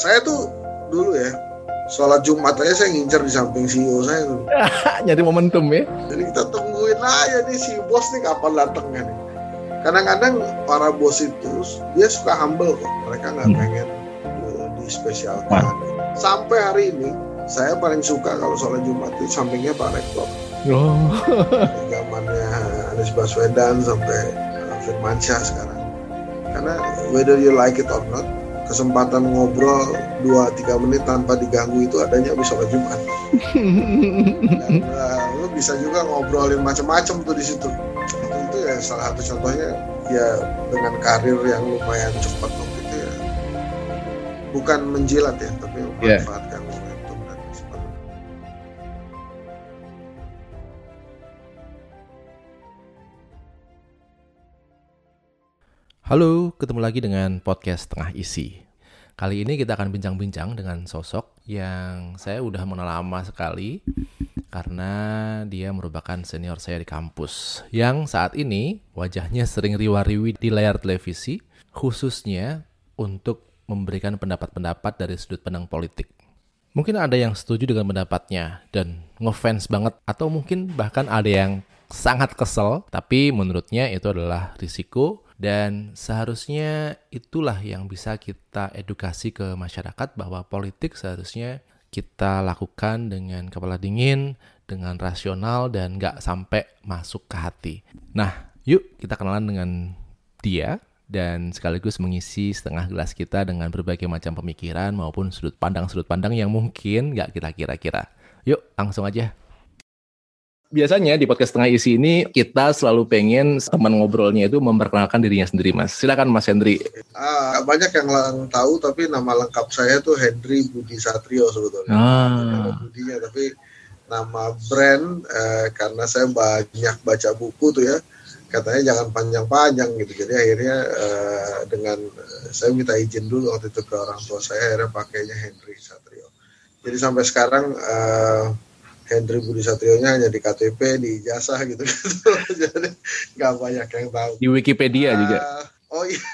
saya tuh dulu ya sholat Jumat aja saya ngincer di samping CEO saya tuh. Nyari momentum ya. Jadi kita tungguin aja nih si bos nih kapan datangnya nih. Kadang-kadang para bos itu dia suka humble kok. Mereka nggak Hmm. pengen uh, dispesialkan. Sampai hari ini saya paling suka kalau sholat Jumat itu sampingnya Pak Rektor. Oh. Dari zamannya Anies Baswedan sampai uh, Firmansyah sekarang. Karena whether you like it or not, kesempatan ngobrol 2-3 menit tanpa diganggu itu adanya habis sholat Jumat. Dan uh, lu bisa juga ngobrolin macam-macam tuh di situ. Itu, itu ya salah satu contohnya ya dengan karir yang lumayan cepat waktu itu ya. Bukan menjilat ya, tapi Iya. memanfaatkan Halo, ketemu lagi dengan podcast Tengah Isi. Kali ini kita akan bincang-bincang dengan sosok yang saya udah mengenal lama sekali karena dia merupakan senior saya di kampus yang saat ini wajahnya sering riwa-riwi di layar televisi khususnya untuk memberikan pendapat-pendapat dari sudut pandang politik. Mungkin ada yang setuju dengan pendapatnya dan ngefans banget atau mungkin bahkan ada yang sangat kesel tapi menurutnya itu adalah risiko dan seharusnya itulah yang bisa kita edukasi ke masyarakat bahwa politik seharusnya kita lakukan dengan kepala dingin, dengan rasional dan nggak sampai masuk ke hati. Nah, yuk kita kenalan dengan dia dan sekaligus mengisi setengah gelas kita dengan berbagai macam pemikiran maupun sudut pandang-sudut pandang yang mungkin nggak kita kira-kira. Yuk, langsung aja. Biasanya di podcast tengah isi ini kita selalu pengen teman ngobrolnya itu memperkenalkan dirinya sendiri, Mas. Silakan Mas Hendri. Ah, banyak yang lang- tahu tapi nama lengkap saya tuh Hendry Budi Satrio sebetulnya. Ah, Budinya tapi nama brand eh, karena saya banyak baca buku tuh ya katanya jangan panjang-panjang gitu jadi akhirnya eh, dengan eh, saya minta izin dulu waktu itu ke orang tua saya akhirnya pakainya Hendry Satrio jadi sampai sekarang eh, Hendry Budi Satrionya hanya di KTP di ijazah gitu. Gitu jadi nggak banyak yang tahu. Di Wikipedia juga. Ah, oh iya.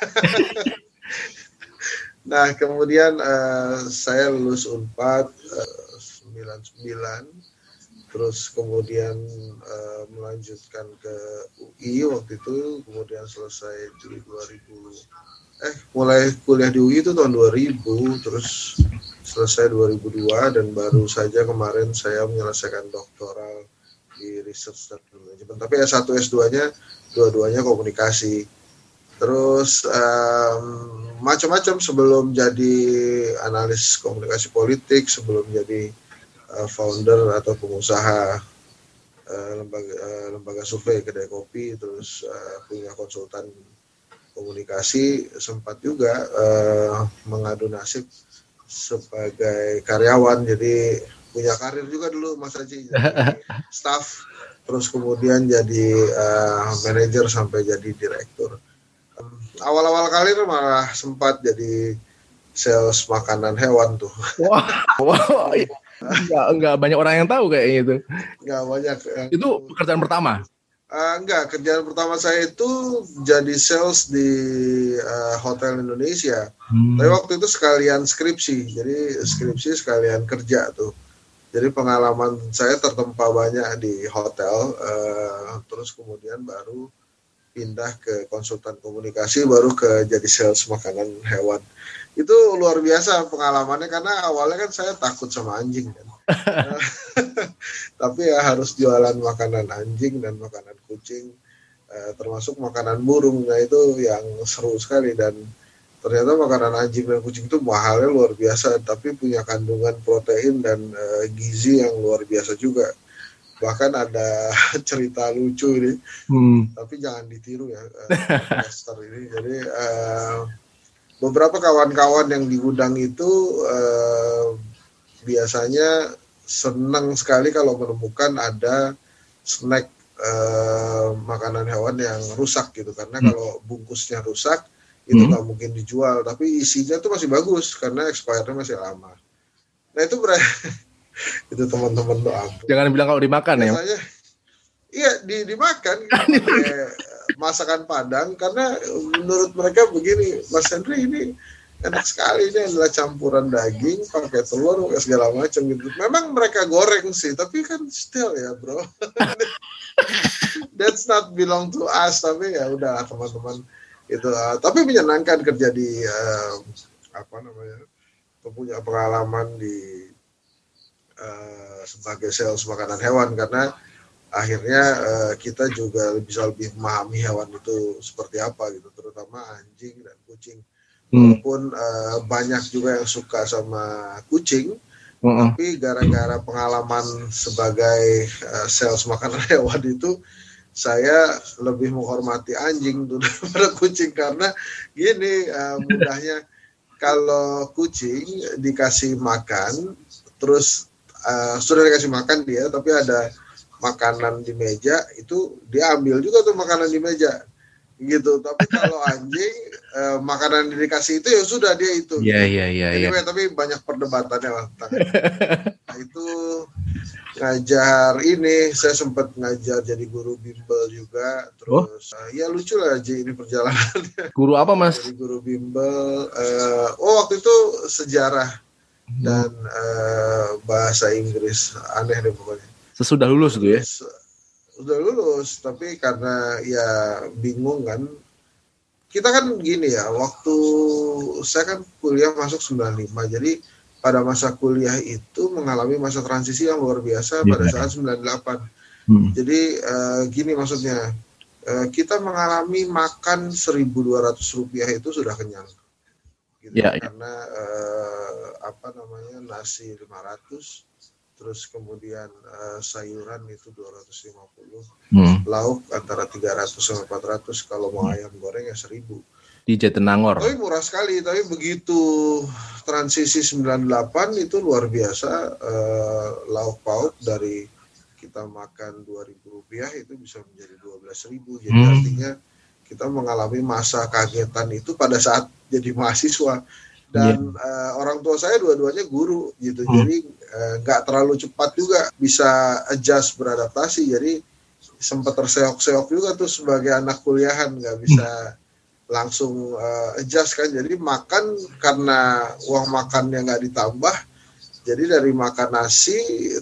nah kemudian eh, saya lulus Unpad eh, 99 terus kemudian eh, melanjutkan ke UI waktu itu. Kemudian selesai di 2000 eh mulai kuliah di UI itu tahun 2000 terus selesai 2002 dan baru saja kemarin saya menyelesaikan doktoral di research dan manajemen tapi S1 S2-nya dua-duanya komunikasi. Terus em, macam-macam sebelum jadi analis komunikasi politik sebelum jadi eh, founder atau pengusaha eh, lembaga eh, lembaga survei kedai kopi terus eh, punya konsultan komunikasi sempat juga eh, mengadu nasib sebagai karyawan jadi punya karir juga dulu Mas Haji jadi staff terus kemudian jadi eh, manajer sampai jadi direktur Em, awal-awal karir malah sempat jadi sales makanan hewan tuh Wah, wah, enggak, enggak banyak orang yang tahu kayaknya itu. nggak banyak yang Itu pekerjaan pertama. Eh, enggak, kerjaan pertama saya itu jadi sales di eh, Hotel Indonesia. Hmm. Tapi waktu itu sekalian skripsi, jadi skripsi sekalian kerja tuh. Jadi pengalaman saya tertempa banyak di hotel, eh, terus kemudian baru pindah ke konsultan komunikasi, baru ke jadi sales makanan hewan. Itu luar biasa pengalamannya karena awalnya kan saya takut sama anjing kan. Tapi ya harus jualan makanan anjing dan makanan kucing, eh, termasuk makanan burung. Nah itu yang seru sekali dan ternyata makanan anjing dan kucing itu mahalnya luar biasa tapi punya kandungan protein dan eh, gizi yang luar biasa juga bahkan ada cerita lucu ini Hmm. tapi jangan ditiru ya eh, podcaster ini jadi eh, beberapa kawan-kawan yang di gudang itu eh, biasanya senang sekali kalau menemukan ada snack eh, makanan hewan yang rusak gitu karena Hmm. kalau bungkusnya rusak itu Hmm. nggak mungkin dijual tapi isinya tuh masih bagus karena expirednya masih lama nah itu ber itu teman-teman tuh ampun Jangan bilang kalau dimakan ya. biasanya iya di, dimakan pakai masakan Padang karena menurut mereka begini Mas Henry ini enak sekali ini adalah campuran daging pakai telur pakai segala macam gitu. Memang mereka goreng sih tapi kan still ya bro. That's not belong to us tapi ya udah teman-teman. Itu uh, tapi menyenangkan kerja di uh, apa namanya punya pengalaman di uh, sebagai sales makanan hewan. Karena akhirnya uh, kita juga bisa lebih memahami hewan itu seperti apa gitu. Terutama anjing dan kucing hmm. walaupun uh, banyak juga yang suka sama kucing hmm. tapi gara-gara pengalaman sebagai uh, sales makanan hewan itu saya lebih menghormati anjing daripada kucing karena gini uh, mudahnya kalau kucing dikasih makan terus uh, sudah dikasih makan dia tapi ada makanan di meja itu dia ambil juga tuh makanan di meja gitu tapi kalau anjing eh, makanan yang dikasih itu ya sudah dia itu iya iya iya ya. tapi banyak perdebatannya lah tentang nah, itu ngajar ini saya sempat ngajar jadi guru bimbel juga terus oh? uh, ya lucu lah aja ini perjalanannya guru apa mas jadi guru bimbel uh, oh waktu itu sejarah hmm. dan uh, bahasa Inggris aneh deh pokoknya Sesudah lulus tuh ya? Sudah lulus, tapi karena ya bingung kan. Kita kan gini ya, waktu saya kan kuliah masuk 95, jadi pada masa kuliah itu mengalami masa transisi yang luar biasa yeah. pada saat 98. Hmm. Jadi uh, gini maksudnya, uh, kita mengalami makan 1.200 rupiah itu sudah kenyang. Gitu, yeah, ya. karena uh, apa namanya nasi 500 terus kemudian uh, sayuran itu 250 hmm. lauk antara 300 sampai 400 kalau mau hmm. ayam goreng ya 1000 di Jatinangor. Tapi murah sekali. Tapi begitu transisi 98 itu luar biasa uh, lauk pauk dari kita makan 2000 rupiah itu bisa menjadi 12.000 jadi hmm. artinya kita mengalami masa kagetan itu pada saat jadi mahasiswa dan yeah. Iya. uh, orang tua saya dua-duanya guru gitu hmm. jadi Eh, nggak uh, terlalu cepat juga bisa adjust beradaptasi jadi sempat terseok-seok juga tuh sebagai anak kuliahan nggak bisa langsung uh, adjust kan jadi makan karena uang makannya nggak ditambah jadi dari makan nasi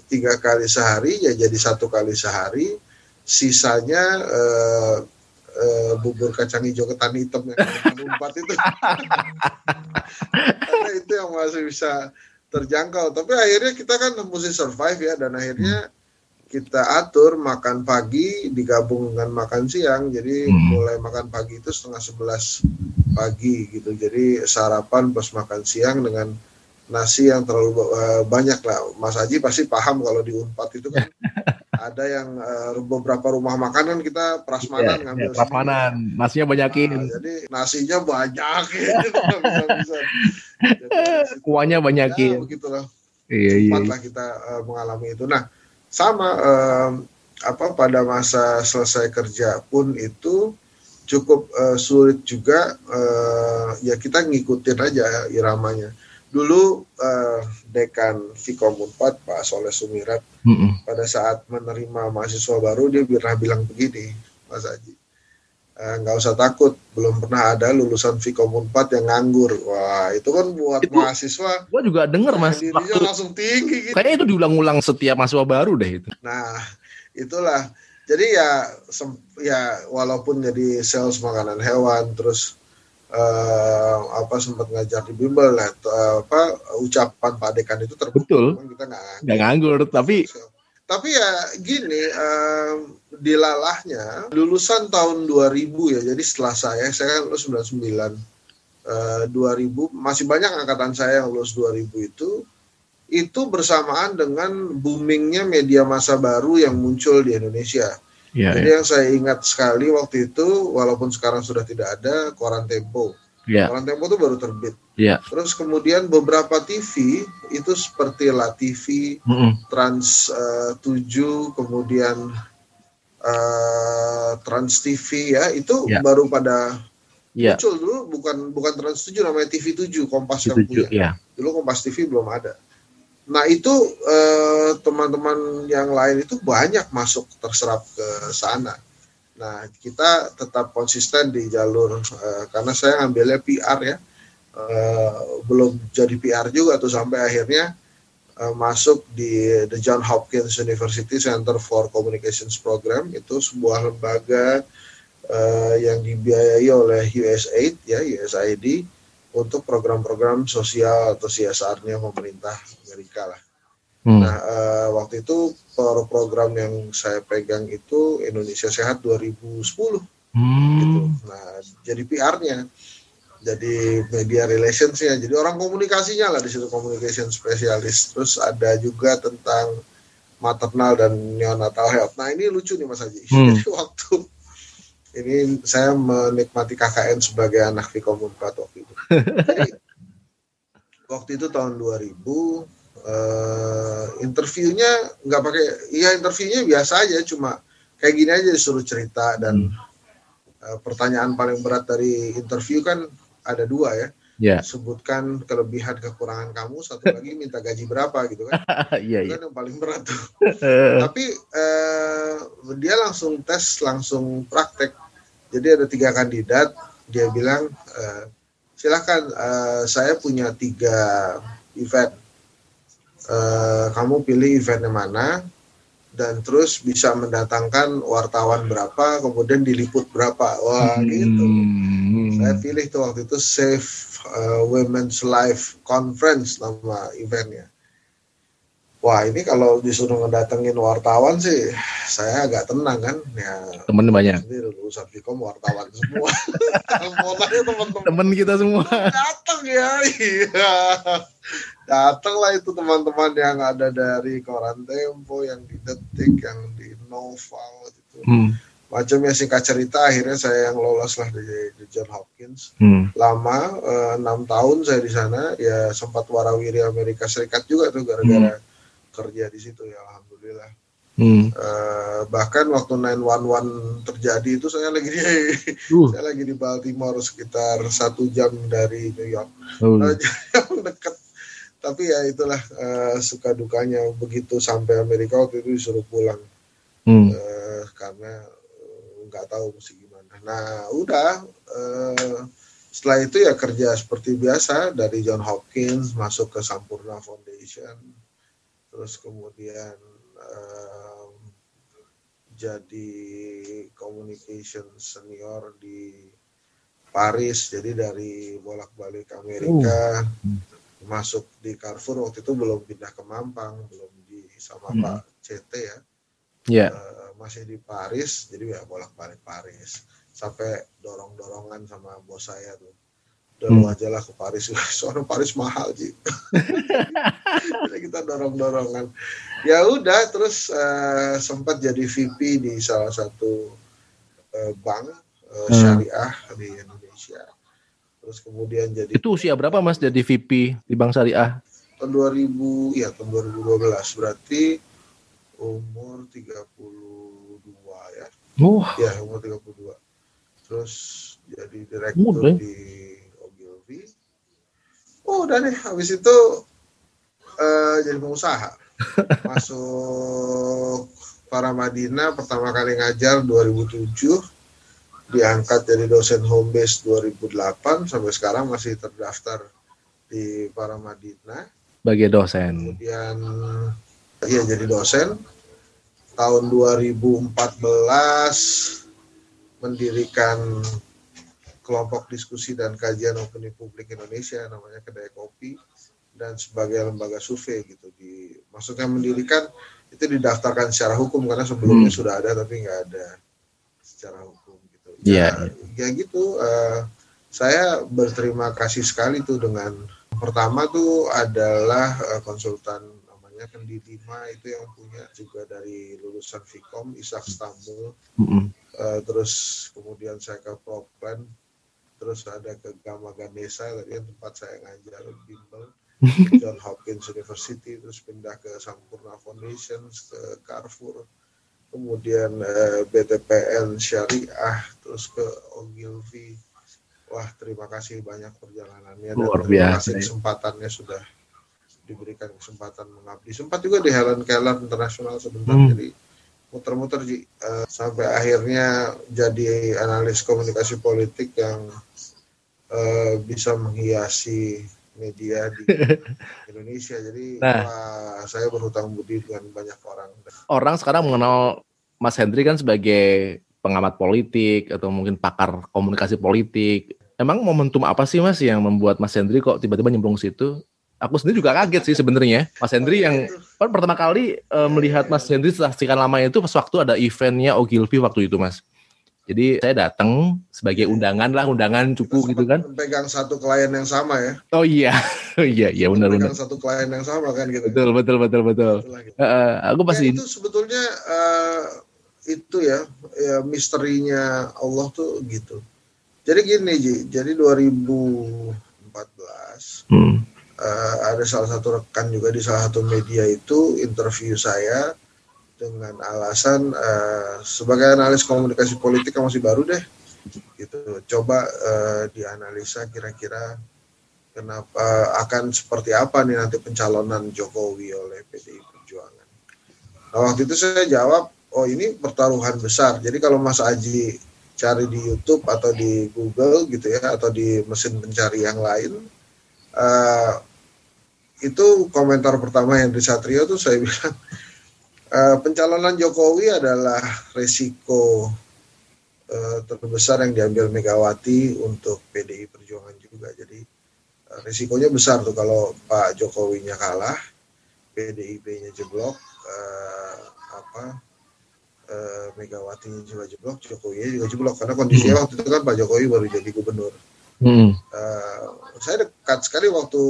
tiga kali sehari ya jadi satu kali sehari sisanya uh, uh, bubur kacang hijau ketan hitam yang empat itu karena itu yang masih bisa terjangkau. Tapi akhirnya kita kan mesti survive ya dan akhirnya kita atur makan pagi digabung dengan makan siang. Jadi hmm. mulai makan pagi itu setengah sebelas pagi gitu. Jadi sarapan plus makan siang dengan nasi yang terlalu uh, banyak lah. Mas Haji pasti paham kalau di Unpad itu kan ada yang uh, beberapa rumah makanan kita prasmanan yeah, ngambil yeah, prasmanan. Nasinya banyakin. Nah, jadi nasinya banyak. Ya. bisa, kuahnya banyakin. ya, begitulah. Iya, iya. lah kita uh, mengalami itu. Nah sama uh, apa pada masa selesai kerja pun itu cukup uh, sulit juga uh, ya kita ngikutin aja iramanya dulu uh, dekan Vkom 4 Pak Soleh Sumirat mm -hmm. pada saat menerima mahasiswa baru dia pernah bilang begini Mas Haji. Eh, nggak uh, usah takut belum pernah ada lulusan Vkom 4 yang nganggur. Wah itu kan buat itu, mahasiswa. gua juga denger mas. Waktu, langsung tinggi gitu. kayaknya itu diulang-ulang setiap mahasiswa baru deh itu. Nah itulah. Jadi ya ya walaupun jadi sales makanan hewan terus uh, apa sempat ngajar di bimbel lah uh, apa ucapan Pak Dekan itu terbetul kita nggak nganggur tapi tapi ya gini uh, dilalahnya lulusan tahun 2000 ya jadi setelah saya saya kan lulus 99 uh, 2000 masih banyak angkatan saya yang lulus 2000 itu itu bersamaan dengan boomingnya media masa baru yang muncul di Indonesia Ya, Jadi ya. yang saya ingat sekali waktu itu, walaupun sekarang sudah tidak ada, koran Tempo. Ya. Koran Tempo itu baru terbit. Ya. Terus kemudian beberapa TV itu seperti La TV, mm -hmm. Trans uh, 7, kemudian uh, Trans TV ya, itu ya. baru pada ya. muncul dulu bukan bukan Trans 7 namanya TV 7 Kompas TV yang punya. Ya. Dulu Kompas TV belum ada. Nah itu eh, teman-teman yang lain itu banyak masuk terserap ke sana. Nah kita tetap konsisten di jalur eh, karena saya ngambilnya PR ya. uh, belum jadi PR juga tuh sampai akhirnya uh, masuk di The John Hopkins University Center for Communications Program itu sebuah lembaga uh, yang dibiayai oleh USAID ya USAID untuk program-program sosial atau CSR-nya pemerintah Amerika lah. Hmm. Nah, uh, waktu itu program yang saya pegang itu Indonesia Sehat 2010. Hmm. Gitu. Nah, jadi PR-nya. Jadi media relationsnya, jadi orang komunikasinya lah di situ communication spesialis. Terus ada juga tentang maternal dan neonatal health. Nah ini lucu nih Mas Haji. Hmm. Jadi waktu ini saya menikmati KKN sebagai anak Vkom Unpad waktu itu. Jadi, waktu itu tahun 2000 uh, eh, interviewnya nggak pakai, iya interviewnya biasa aja, cuma kayak gini aja disuruh cerita dan uh, pertanyaan paling berat dari interview kan ada dua ya. Yeah. Sebutkan kelebihan kekurangan kamu, satu lagi minta gaji berapa gitu kan. yeah, itu yeah. kan yang paling berat tuh. Tapi uh, dia langsung tes, langsung praktek jadi ada tiga kandidat, dia bilang e, silahkan uh, saya punya tiga event, uh, kamu pilih eventnya mana, dan terus bisa mendatangkan wartawan berapa, kemudian diliput berapa, wah hmm. gitu. Saya pilih tuh waktu itu Save uh, Women's Life Conference nama eventnya. Wah ini kalau disuruh ngedatengin wartawan sih saya agak tenang kan? Ya temen banyak. ini lulusan Vkom wartawan semua. Teman-teman. Temen kita semua. Datang ya iya datanglah itu teman-teman yang ada dari koran Tempo yang di Detik yang di Novel gitu hmm. macamnya singkat cerita akhirnya saya yang lolos lah di, di John Hopkins hmm. lama eh, enam tahun saya di sana ya sempat warawiri Amerika Serikat juga tuh gara-gara hmm kerja di situ ya alhamdulillah hmm. uh, bahkan waktu 911 terjadi itu saya lagi di uh. saya lagi di Baltimore sekitar satu jam dari New York uh. uh, dekat tapi ya itulah uh, suka dukanya. Begitu sampai Amerika waktu itu disuruh pulang. Hmm. uh, karena nggak uh, tahu mesti gimana. Nah udah uh, setelah itu ya kerja seperti biasa. Dari John Hopkins masuk ke Sampurna Foundation. Terus kemudian um, jadi communication senior di Paris. Jadi dari bolak-balik Amerika. Uh. Masuk di Carrefour waktu itu belum pindah ke Mampang belum di sama hmm. Pak CT ya yeah. Ya. uh, masih di Paris jadi ya bolak-balik Paris sampai dorong-dorongan sama bos saya tuh udah hmm. aja lah ke Paris soalnya Paris mahal sih jadi kita dorong dorongan ya udah terus uh, sempat jadi VP di salah satu uh, bank uh, syariah hmm. di Indonesia terus kemudian jadi itu usia berapa mas jadi VP di bank syariah? Tahun 2000 ya tahun 2012 berarti umur 32 ya. Oh. ya umur 32 terus jadi direktur Mudah. di oh udah nih habis itu uh, jadi pengusaha. Masuk para Madinah pertama kali ngajar 2007 diangkat jadi dosen home base 2008 sampai sekarang masih terdaftar di para Madinah sebagai dosen. Kemudian iya jadi dosen. Tahun 2014 mendirikan kelompok diskusi dan kajian opini publik Indonesia namanya kedai kopi dan sebagai lembaga survei gitu. Di maksudnya mendirikan itu didaftarkan secara hukum karena sebelumnya hmm. sudah ada tapi nggak ada secara hukum ya yeah. ya gitu uh, saya berterima kasih sekali tuh dengan pertama tuh adalah uh, konsultan namanya Kendi Lima itu yang punya juga dari lulusan Vkom Isak Stambul mm -hmm. uh, terus kemudian saya ke Proplan terus ada ke Gama Ganesha tadi yang tempat saya ngajar bimbel John Hopkins University terus pindah ke Sampurna Foundation ke Carrefour kemudian eh, BTPN Syariah terus ke Ogilvy. Wah terima kasih banyak perjalanannya dan Luar terima kasih kesempatannya sudah diberikan kesempatan mengabdi. Sempat juga di Helen Keller Internasional sebentar hmm. jadi muter-muter uh, sampai akhirnya jadi analis komunikasi politik yang uh, bisa menghiasi media di Indonesia. Jadi nah, wah, saya berhutang budi dengan banyak orang. Orang sekarang mengenal Mas Hendri kan sebagai pengamat politik atau mungkin pakar komunikasi politik. Emang momentum apa sih Mas yang membuat Mas Hendri kok tiba-tiba nyemplung situ? Aku sendiri juga kaget sih sebenarnya. Mas Hendri yang kan pertama kali uh, melihat Mas Hendri setelah sekian lama itu pas waktu ada eventnya Ogilvy waktu itu Mas. Jadi saya datang sebagai undangan lah, undangan cukup gitu kan. Pegang satu klien yang sama ya. Oh iya, oh iya, iya benar benar. Pegang satu klien yang sama kan gitu. Betul betul betul betul. gitu. uh, aku pasti. Ya, itu sebetulnya uh, itu ya, ya misterinya Allah tuh gitu. Jadi gini Ji, jadi 2014 hmm. uh, ada salah satu rekan juga di salah satu media itu interview saya dengan alasan uh, sebagai analis komunikasi politik yang masih baru deh gitu coba uh, dianalisa kira-kira kenapa akan seperti apa nih nanti pencalonan Jokowi oleh PDI Perjuangan. Nah waktu itu saya jawab oh ini pertaruhan besar jadi kalau Mas Aji cari di YouTube atau di Google gitu ya atau di mesin pencari yang lain uh, itu komentar pertama yang di Satrio tuh saya bilang Uh, pencalonan Jokowi adalah resiko uh, terbesar yang diambil Megawati untuk PDI Perjuangan juga. Jadi uh, resikonya besar tuh kalau Pak Jokowinya kalah, PDIP-nya jeblok, uh, apa uh, Megawati juga jeblok, Jokowi juga jeblok karena kondisinya hmm. waktu itu kan Pak Jokowi baru jadi gubernur. Hmm. Uh, saya dekat sekali waktu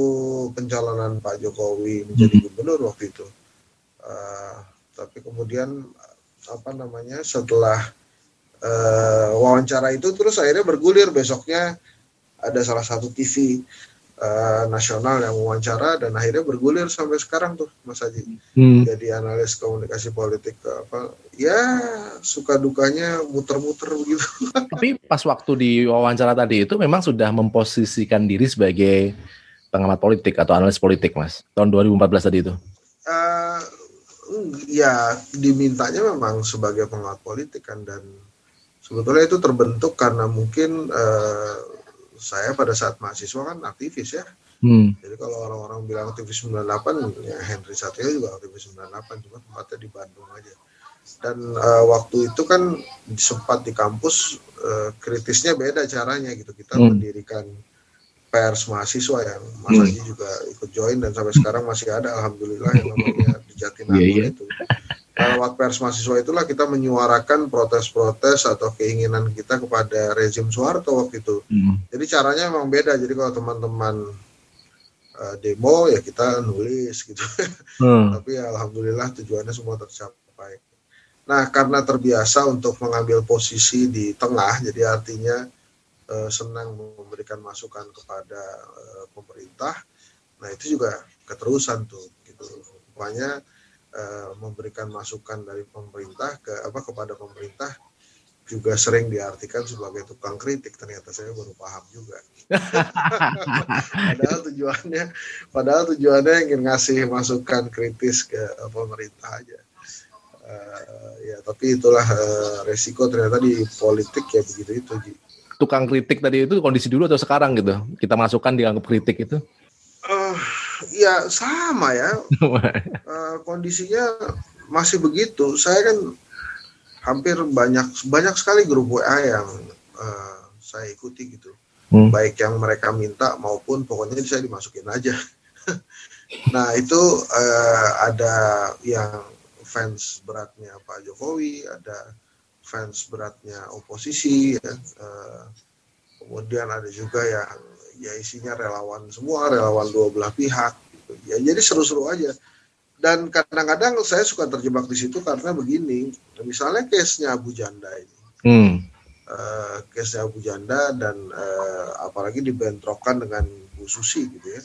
pencalonan Pak Jokowi menjadi hmm. gubernur waktu itu. Uh, tapi kemudian apa namanya setelah uh, wawancara itu terus akhirnya bergulir. Besoknya ada salah satu TV uh, eh, nasional yang wawancara dan akhirnya bergulir sampai sekarang tuh Mas Haji. Hmm. jadi analis komunikasi politik apa ya suka dukanya muter-muter begitu. Tapi pas waktu di wawancara tadi itu memang sudah memposisikan diri sebagai pengamat politik atau analis politik Mas tahun 2014 tadi itu? Uh, ya dimintanya memang sebagai pengamat politik kan dan sebetulnya itu terbentuk karena mungkin uh, saya pada saat mahasiswa kan aktivis ya. Hmm. Jadi kalau orang-orang bilang aktivis 98 ya Henry Satrio juga aktivis 98 cuma tempatnya di Bandung aja. Dan uh, waktu itu kan sempat di kampus uh, kritisnya beda caranya gitu. Kita hmm. mendirikan pers mahasiswa yang Mas hmm. Haji juga ikut join dan sampai sekarang masih ada alhamdulillah yang namanya di Jatinangor yeah, yeah. itu. Nah, lewat pers mahasiswa itulah kita menyuarakan protes-protes atau keinginan kita kepada rezim Soeharto waktu itu. Hmm. Jadi caranya memang beda. Jadi kalau teman-teman uh, demo ya kita nulis gitu. Hmm. Tapi ya, alhamdulillah tujuannya semua tercapai. Nah, karena terbiasa untuk mengambil posisi di tengah, jadi artinya uh, senang memberikan masukan kepada uh, pemerintah. Nah itu juga keterusan tuh gitu. Pokoknya uh, memberikan masukan dari pemerintah ke apa kepada pemerintah juga sering diartikan sebagai tukang kritik ternyata saya baru paham juga. padahal tujuannya padahal tujuannya ingin ngasih masukan kritis ke pemerintah aja. Uh, ya tapi itulah uh, resiko ternyata di politik ya begitu itu tukang kritik tadi itu kondisi dulu atau sekarang gitu? Kita masukkan dianggap kritik itu? Uh, ya sama ya. uh, kondisinya masih begitu. Saya kan hampir banyak banyak sekali grup WA yang uh, saya ikuti gitu. Hmm. Baik yang mereka minta maupun pokoknya saya dimasukin aja. nah itu uh, ada yang fans beratnya Pak Jokowi, ada fans beratnya oposisi ya. Uh, kemudian ada juga yang ya isinya relawan semua relawan dua belah pihak gitu. ya jadi seru-seru aja dan kadang-kadang saya suka terjebak di situ karena begini misalnya case-nya Abu Janda ini hmm. uh, case-nya Abu Janda dan uh, apalagi dibentrokan dengan Bu Susi gitu ya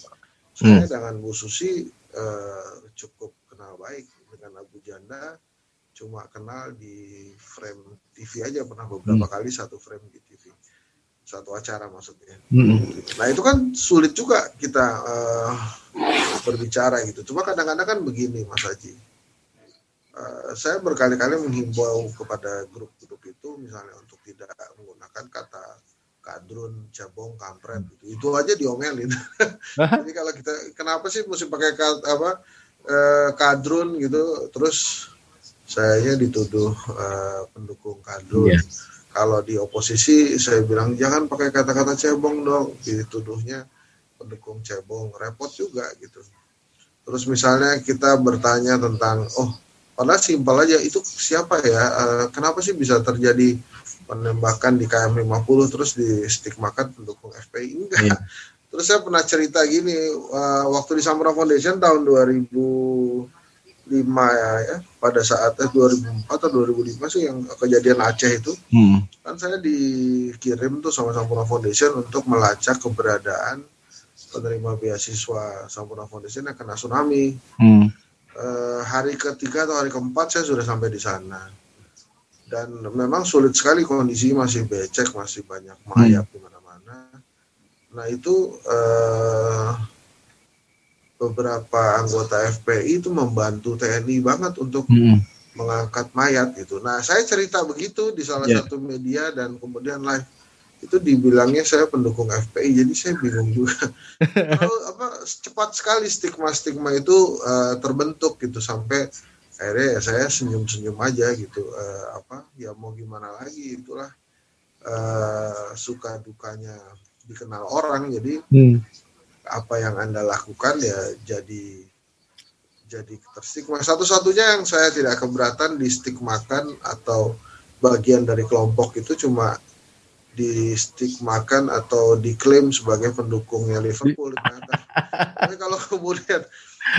saya hmm. dengan Bu Susi uh, cukup kenal baik dengan Abu Janda cuma kenal di frame TV aja pernah beberapa hmm. kali satu frame di TV satu acara maksudnya. Hmm. Nah itu kan sulit juga kita uh, berbicara gitu. Cuma kadang-kadang kan begini Mas Haji. Uh, saya berkali-kali menghimbau kepada grup-grup itu misalnya untuk tidak menggunakan kata kadrun, cabong, kampret gitu. Itu aja diomelin. Jadi kalau kita kenapa sih mesti pakai apa eh, kadrun gitu terus saya dituduh uh, pendukung kadrun. Yeah. Kalau di oposisi saya bilang jangan pakai kata-kata cebong dong, dituduhnya pendukung cebong, repot juga gitu. Terus misalnya kita bertanya tentang oh padahal simpel aja itu siapa ya? Uh, kenapa sih bisa terjadi penembakan di KM 50 terus di stigmakan pendukung FPI enggak. Yeah. Terus saya pernah cerita gini uh, waktu di Samura Foundation tahun 2005 ya, ya pada saat eh, 2004 atau 2005 sih yang kejadian Aceh itu. Hmm. Kan saya dikirim tuh sama Sampurna Foundation untuk melacak keberadaan penerima beasiswa Sampurna Foundation yang kena tsunami. Hmm. Uh, hari ketiga atau hari keempat saya sudah sampai di sana dan memang sulit sekali kondisi masih becek masih banyak mayat hmm. di mana-mana nah itu eh, beberapa anggota FPI itu membantu TNI banget untuk hmm. mengangkat mayat gitu nah saya cerita begitu di salah yeah. satu media dan kemudian live itu dibilangnya saya pendukung FPI jadi saya bingung juga Kalau, apa cepat sekali stigma stigma itu uh, terbentuk gitu sampai akhirnya ya saya senyum-senyum aja gitu uh, apa ya mau gimana lagi itulah uh, suka dukanya dikenal orang jadi hmm. Apa yang anda lakukan ya jadi jadi terstigma. Satu-satunya yang saya tidak keberatan distigmakan atau bagian dari kelompok itu cuma distigmakan atau diklaim sebagai pendukungnya Liverpool Tapi kalau kemudian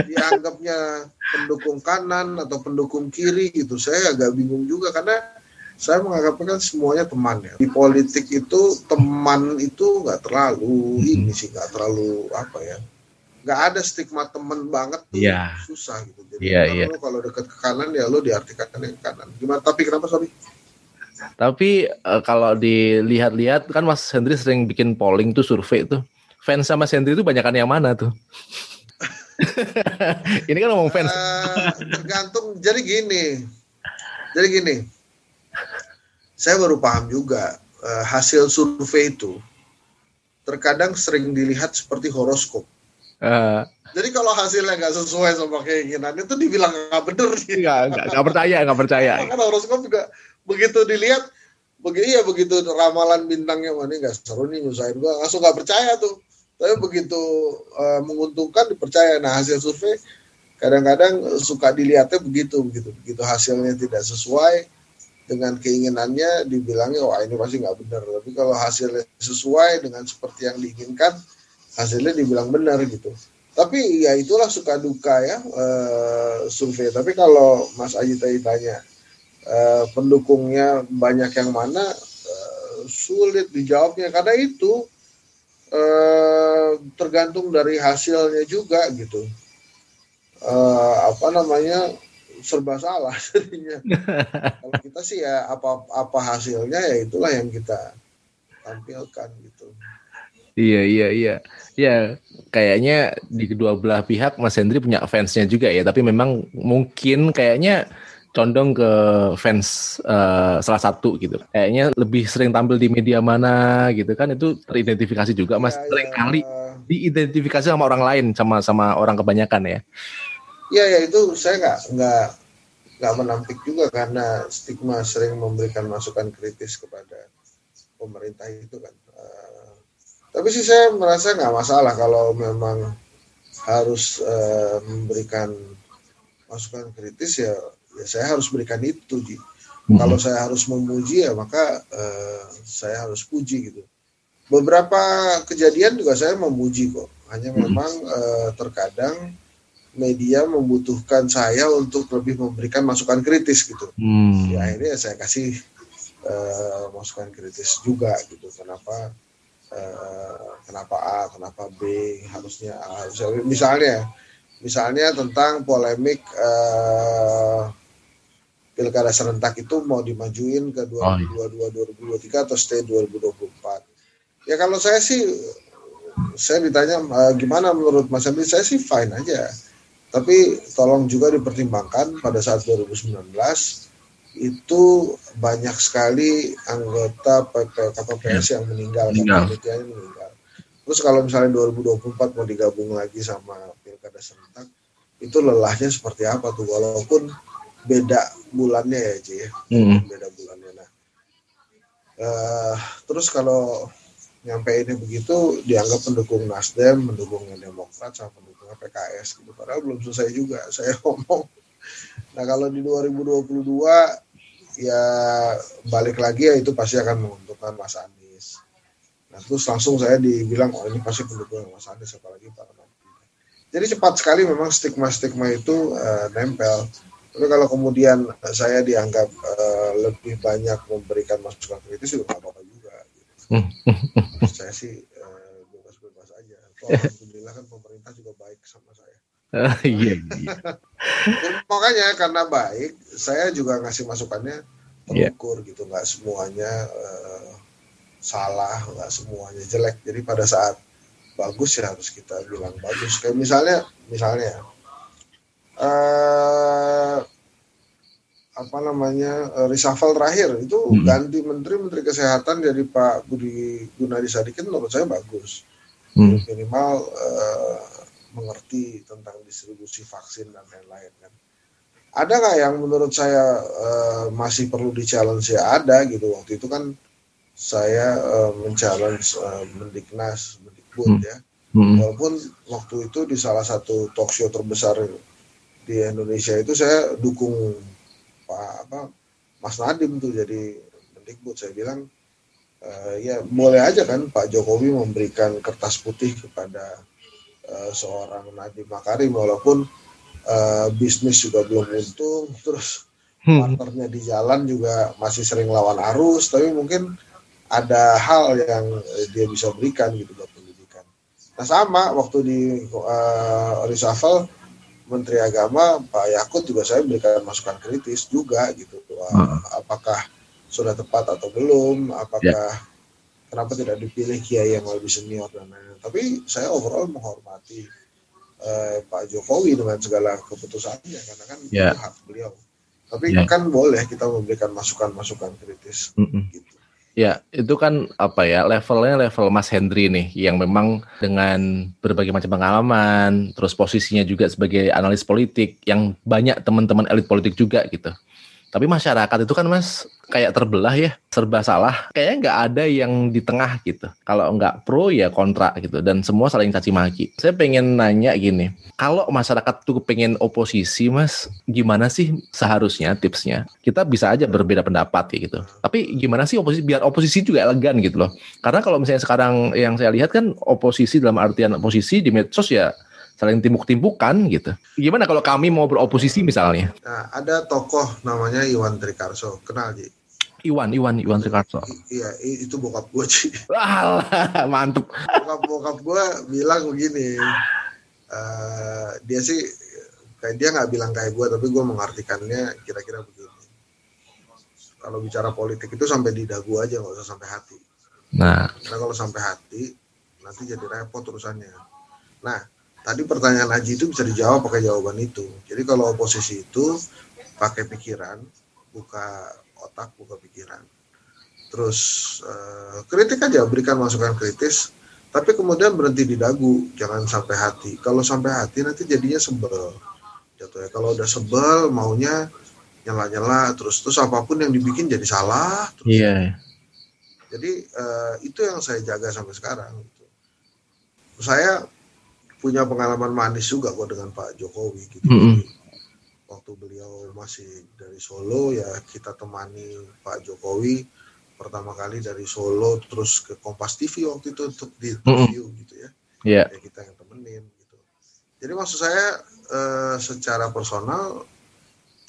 dianggapnya pendukung kanan atau pendukung kiri gitu saya agak bingung juga karena saya menganggapnya kan semuanya teman ya di politik itu teman itu nggak terlalu hmm. ini sih nggak terlalu apa ya nggak ada stigma teman banget tuh yeah. susah gitu jadi yeah, yeah. Lo kalau dekat ke kanan ya lo diartikan yang kanan gimana tapi kenapa sorry tapi uh, kalau dilihat-lihat kan Mas Hendri sering bikin polling tuh survei tuh fans sama Hendri itu banyakan yang mana tuh ini kan ngomong fans. Uh, tergantung. Jadi gini. Jadi gini. Saya baru paham juga uh, hasil survei itu terkadang sering dilihat seperti horoskop. Uh. Jadi kalau hasilnya nggak sesuai sama keinginan itu dibilang nggak bener. Nggak, nggak, percaya, nggak percaya. Karena horoskop juga begitu dilihat, begitu ya begitu ramalan bintangnya, ini nggak seru nih nyusahin gua, langsung nggak percaya tuh tapi begitu uh, menguntungkan dipercaya nah hasil survei kadang-kadang suka dilihatnya begitu begitu begitu hasilnya tidak sesuai dengan keinginannya dibilangnya wah ini pasti nggak benar. Tapi kalau hasilnya sesuai dengan seperti yang diinginkan hasilnya dibilang benar gitu. Tapi ya itulah suka duka ya uh, survei. Tapi kalau Mas Aji tadi tanya uh, pendukungnya banyak yang mana uh, sulit dijawabnya. Karena itu tergantung dari hasilnya juga gitu. Apa namanya serba salah jadinya kalau kita sih ya apa apa hasilnya ya itulah yang kita tampilkan gitu iya iya iya ya kayaknya di kedua belah pihak Mas Hendri punya fansnya juga ya tapi memang mungkin kayaknya condong ke fans uh, salah satu gitu. Kayaknya lebih sering tampil di media mana gitu kan itu teridentifikasi juga Mas. Ya, sering ya. kali diidentifikasi sama orang lain sama sama orang kebanyakan ya. Iya ya itu saya nggak nggak nggak menampik juga karena stigma sering memberikan masukan kritis kepada pemerintah itu kan. Uh, tapi sih saya merasa nggak masalah kalau memang harus uh, memberikan masukan kritis ya ya saya harus berikan itu Ji. Hmm. Kalau saya harus memuji ya maka uh, saya harus puji gitu. Beberapa kejadian juga saya memuji kok. Hanya hmm. memang uh, terkadang media membutuhkan saya untuk lebih memberikan masukan kritis gitu. Hmm. Ya akhirnya saya kasih uh, masukan kritis juga gitu. Kenapa uh, kenapa A, kenapa B, harusnya A. Misalnya misalnya tentang polemik uh, pilkada serentak itu mau dimajuin ke 2022 2023 atau stay 2024. Ya kalau saya sih saya ditanya uh, gimana menurut Mas Emil saya sih fine aja. Tapi tolong juga dipertimbangkan pada saat 2019 itu banyak sekali anggota KPPS yang meninggal, meninggal. Kan, meninggal. Terus kalau misalnya 2024 mau digabung lagi sama pilkada serentak, itu lelahnya seperti apa tuh? Walaupun beda bulannya ya, Ci. Ya. Hmm. Beda bulannya. Nah, uh, terus kalau nyampe ini begitu dianggap pendukung Nasdem, mendukungnya Demokrat, sama pendukungnya PKS gitu. Padahal belum selesai juga saya ngomong. Nah kalau di 2022 ya balik lagi ya itu pasti akan menguntungkan Mas Anies Nah terus langsung saya dibilang oh ini pasti pendukung Mas Anies apalagi para Jadi cepat sekali memang stigma-stigma itu uh, nempel. Tapi kalau kemudian saya dianggap uh, lebih banyak memberikan masukan kritis itu nggak apa-apa juga. Gitu. saya sih uh, bebas-bebas aja. Alhamdulillah kan pemerintah juga baik sama saya. Uh, iya. iya. makanya karena baik, saya juga ngasih masukannya iya. terukur yeah. gitu, nggak semuanya uh, salah nggak semuanya jelek jadi pada saat bagus ya harus kita bilang bagus kayak misalnya misalnya uh, apa namanya uh, reshuffle terakhir itu hmm. ganti menteri menteri kesehatan jadi Pak Budi Gunadi Sadikin menurut saya bagus hmm. minimal uh, mengerti tentang distribusi vaksin dan lain-lain kan ada nggak yang menurut saya uh, masih perlu di challenge ya ada gitu waktu itu kan saya uh, uh, Mendiknas, Mendikbud hmm. ya. Hmm. Walaupun waktu itu di salah satu talk show terbesar di Indonesia itu saya dukung Pak apa Mas Nadim tuh jadi Mendikbud. Saya bilang uh, ya boleh aja kan Pak Jokowi memberikan kertas putih kepada uh, seorang Nadiem Makarim walaupun uh, bisnis juga belum untung terus hmm. partnernya di jalan juga masih sering lawan arus tapi mungkin ada hal yang dia bisa berikan gitu buat pendidikan. Nah sama waktu di uh, reshuffle Menteri Agama Pak Yakut juga saya berikan masukan kritis juga gitu. Uh, apakah sudah tepat atau belum? Apakah yeah. kenapa tidak dipilih kiai yang lebih senior dan lain-lain? Tapi saya overall menghormati uh, Pak Jokowi dengan segala keputusannya karena kan yeah. itu hak beliau. Tapi yeah. kan boleh kita memberikan masukan-masukan kritis. Mm -mm. Gitu. Ya, itu kan apa ya levelnya level Mas Hendri nih yang memang dengan berbagai macam pengalaman, terus posisinya juga sebagai analis politik yang banyak teman-teman elit politik juga gitu. Tapi masyarakat itu kan mas kayak terbelah ya, serba salah. Kayaknya nggak ada yang di tengah gitu. Kalau nggak pro ya kontra gitu. Dan semua saling caci maki. Saya pengen nanya gini, kalau masyarakat tuh pengen oposisi mas, gimana sih seharusnya tipsnya? Kita bisa aja berbeda pendapat ya gitu. Tapi gimana sih oposisi biar oposisi juga elegan gitu loh. Karena kalau misalnya sekarang yang saya lihat kan oposisi dalam artian oposisi di medsos ya saling timbuk-timbukan gitu. Gimana kalau kami mau beroposisi misalnya? Nah, ada tokoh namanya Iwan Trikarso, kenal Ji? Iwan, Iwan, Iwan Trikarso. iya, itu bokap gue Ji. Wah, mantep. Bokap bokap gue bilang begini, uh, dia sih kayak dia nggak bilang kayak gue, tapi gue mengartikannya kira-kira begini. Kalau bicara politik itu sampai di dagu aja, nggak usah sampai hati. Nah, karena kalau sampai hati nanti jadi repot urusannya. Nah, tadi pertanyaan Aji itu bisa dijawab pakai jawaban itu. Jadi kalau oposisi itu pakai pikiran, buka otak, buka pikiran. Terus uh, kritik aja, berikan masukan kritis, tapi kemudian berhenti di dagu, jangan sampai hati. Kalau sampai hati nanti jadinya sebel. Jatuh ya. Kalau udah sebel, maunya nyela-nyela, terus terus apa pun yang dibikin jadi salah. Iya. Yeah. Jadi uh, itu yang saya jaga sampai sekarang. Gitu. Saya punya pengalaman manis juga kok dengan Pak Jokowi gitu. Mm -hmm. waktu beliau masih dari Solo ya kita temani Pak Jokowi pertama kali dari Solo terus ke Kompas TV waktu itu untuk di interview mm -hmm. gitu ya. Yeah. Ya kita yang temenin gitu. Jadi maksud saya eh, secara personal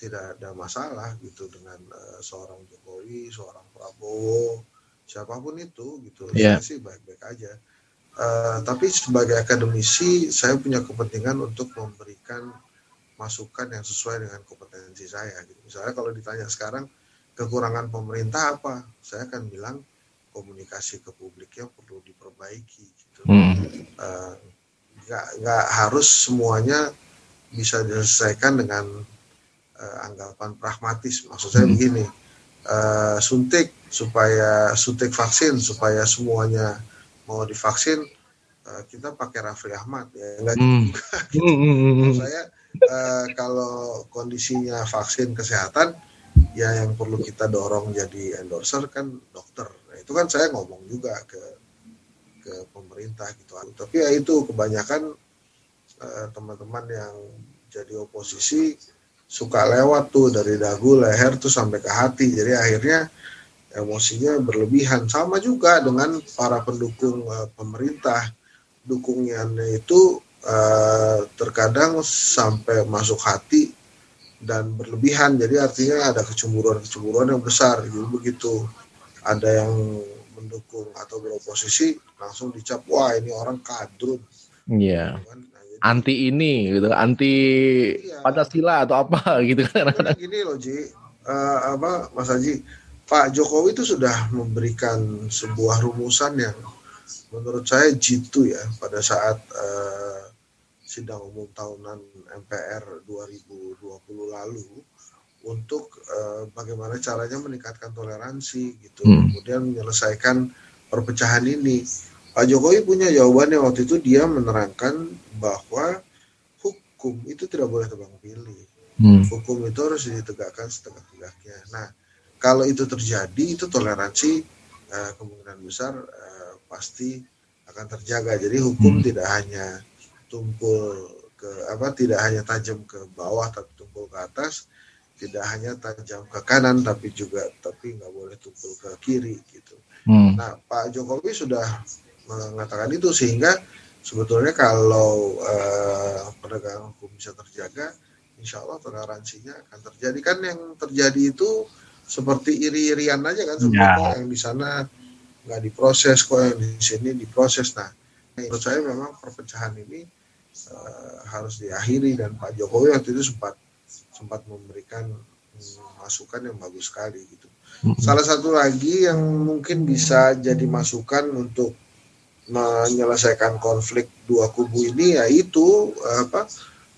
tidak ada masalah gitu dengan eh, seorang Jokowi, seorang Prabowo, siapa pun itu gitu. Yeah. Saya sih baik-baik aja Uh, tapi sebagai akademisi saya punya kepentingan untuk memberikan masukan yang sesuai dengan kompetensi saya. Gitu. Misalnya kalau ditanya sekarang kekurangan pemerintah apa, saya akan bilang komunikasi ke publiknya perlu diperbaiki. Gitu. Hmm. Uh, nggak harus semuanya bisa diselesaikan dengan uh, anggapan pragmatis. Maksud saya hmm. begini, uh, suntik supaya suntik vaksin supaya semuanya mau divaksin uh, kita pakai Raffi Ahmad ya enggak hmm. juga. Gitu. Hmm, hmm, hmm, hmm. saya uh, kalau kondisinya vaksin kesehatan ya yang perlu kita dorong jadi endorser kan dokter. Nah, itu kan saya ngomong juga ke ke pemerintah gitu. Tapi ya itu kebanyakan teman-teman uh, yang jadi oposisi suka lewat tuh dari dagu leher tuh sampai ke hati jadi akhirnya emosinya berlebihan sama juga dengan para pendukung uh, pemerintah dukungannya itu uh, terkadang sampai masuk hati dan berlebihan jadi artinya ada kecemburuan-kecemburuan yang besar jadi begitu ada yang mendukung atau beroposisi langsung dicap wah ini orang kadrun Iya. Yeah. Kan? anti ini gitu anti iya. pancasila atau apa gitu kan gini loh Ji uh, apa Mas Haji Pak Jokowi itu sudah memberikan sebuah rumusan yang menurut saya jitu ya pada saat uh, sidang umum tahunan MPR 2020 lalu untuk uh, bagaimana caranya meningkatkan toleransi gitu hmm. kemudian menyelesaikan perpecahan ini Pak Jokowi punya jawabannya waktu itu dia menerangkan bahwa hukum itu tidak boleh tebang pilih. Hmm. Hukum itu harus ditegakkan setegak-tegaknya. Nah, kalau itu terjadi itu toleransi uh, kemungkinan besar uh, pasti akan terjaga. Jadi hukum hmm. tidak hanya tumpul ke apa tidak hanya tajam ke bawah tapi tumpul ke atas, tidak hanya tajam ke kanan tapi juga tapi nggak boleh tumpul ke kiri gitu. Hmm. Nah, Pak Jokowi sudah mengatakan itu sehingga sebetulnya kalau uh, penegakan hukum bisa terjaga, insya Allah toleransinya akan terjadi kan yang terjadi itu seperti iri-irian aja kan sebetulnya ya. yang di sana nggak diproses kok yang di sini diproses. Nah, menurut saya memang perpecahan ini uh, harus diakhiri dan Pak Jokowi waktu itu sempat sempat memberikan masukan yang bagus sekali gitu. Salah satu lagi yang mungkin bisa jadi masukan untuk menyelesaikan konflik dua kubu ini yaitu apa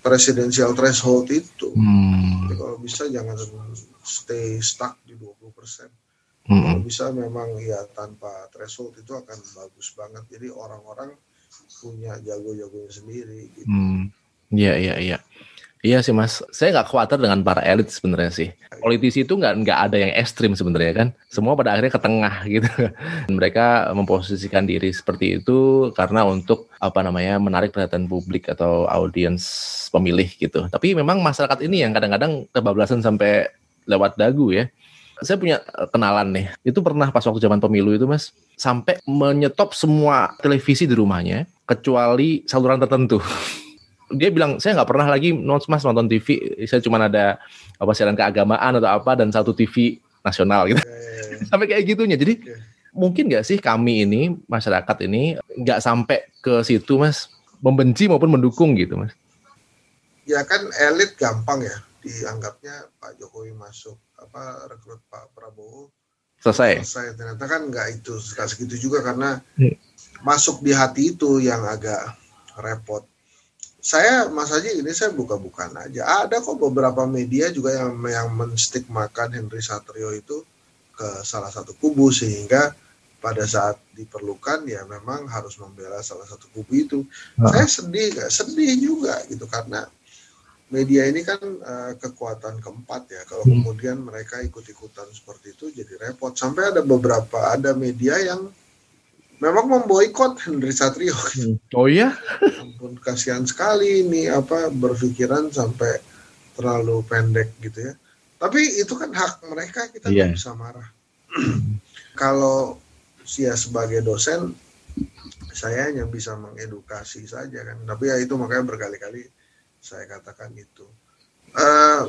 presidensial threshold itu. Hmm. Jadi kalau bisa jangan stay stuck di 20 persen. Hmm. Kalau bisa memang ya tanpa threshold itu akan bagus banget. Jadi orang-orang punya jago-jagonya sendiri. Gitu. Hmm. Iya iya iya. Iya sih mas, saya nggak khawatir dengan para elit sebenarnya sih. Politisi itu nggak nggak ada yang ekstrim sebenarnya kan. Semua pada akhirnya ke tengah gitu. Mereka memposisikan diri seperti itu karena untuk apa namanya menarik perhatian publik atau audiens pemilih gitu. Tapi memang masyarakat ini yang kadang-kadang kebablasan sampai lewat dagu ya. Saya punya eh, kenalan nih, itu pernah pas waktu zaman pemilu itu mas, sampai menyetop semua televisi di rumahnya, kecuali saluran tertentu. dia bilang saya nggak pernah lagi mas nonton TV saya cuma ada apa siaran keagamaan atau apa dan satu TV nasional gitu. Yeah, yeah. sampai kayak gitunya. Jadi mungkin nggak sih kami ini masyarakat ini nggak sampai ke situ mas? Membenci maupun mendukung gitu mas? Ya kan elit gampang ya dianggapnya Pak Jokowi masuk apa rekrut Pak Prabowo selesai selesai ternyata kan nggak itu segitu juga karena hmm. masuk di hati itu yang agak repot saya Mas Haji ini saya buka-bukaan aja. Ada kok beberapa media juga yang yang menstigmakan Henry Satrio itu ke salah satu kubu sehingga pada saat diperlukan ya memang harus membela salah satu kubu itu. Nah. Saya sedih gak? Sedih juga gitu karena media ini kan uh, kekuatan keempat ya. Kalau hmm. kemudian mereka ikut-ikutan seperti itu jadi repot. Sampai ada beberapa ada media yang memang memboikot Henry Satrio. Hmm. Oh iya? Ampun kasihan sekali ini apa berpikiran sampai terlalu pendek gitu ya. Tapi itu kan hak mereka kita yeah. bisa marah. Kalau ya sebagai dosen saya hanya bisa mengedukasi saja kan. Tapi ya itu makanya berkali-kali saya katakan itu. Uh,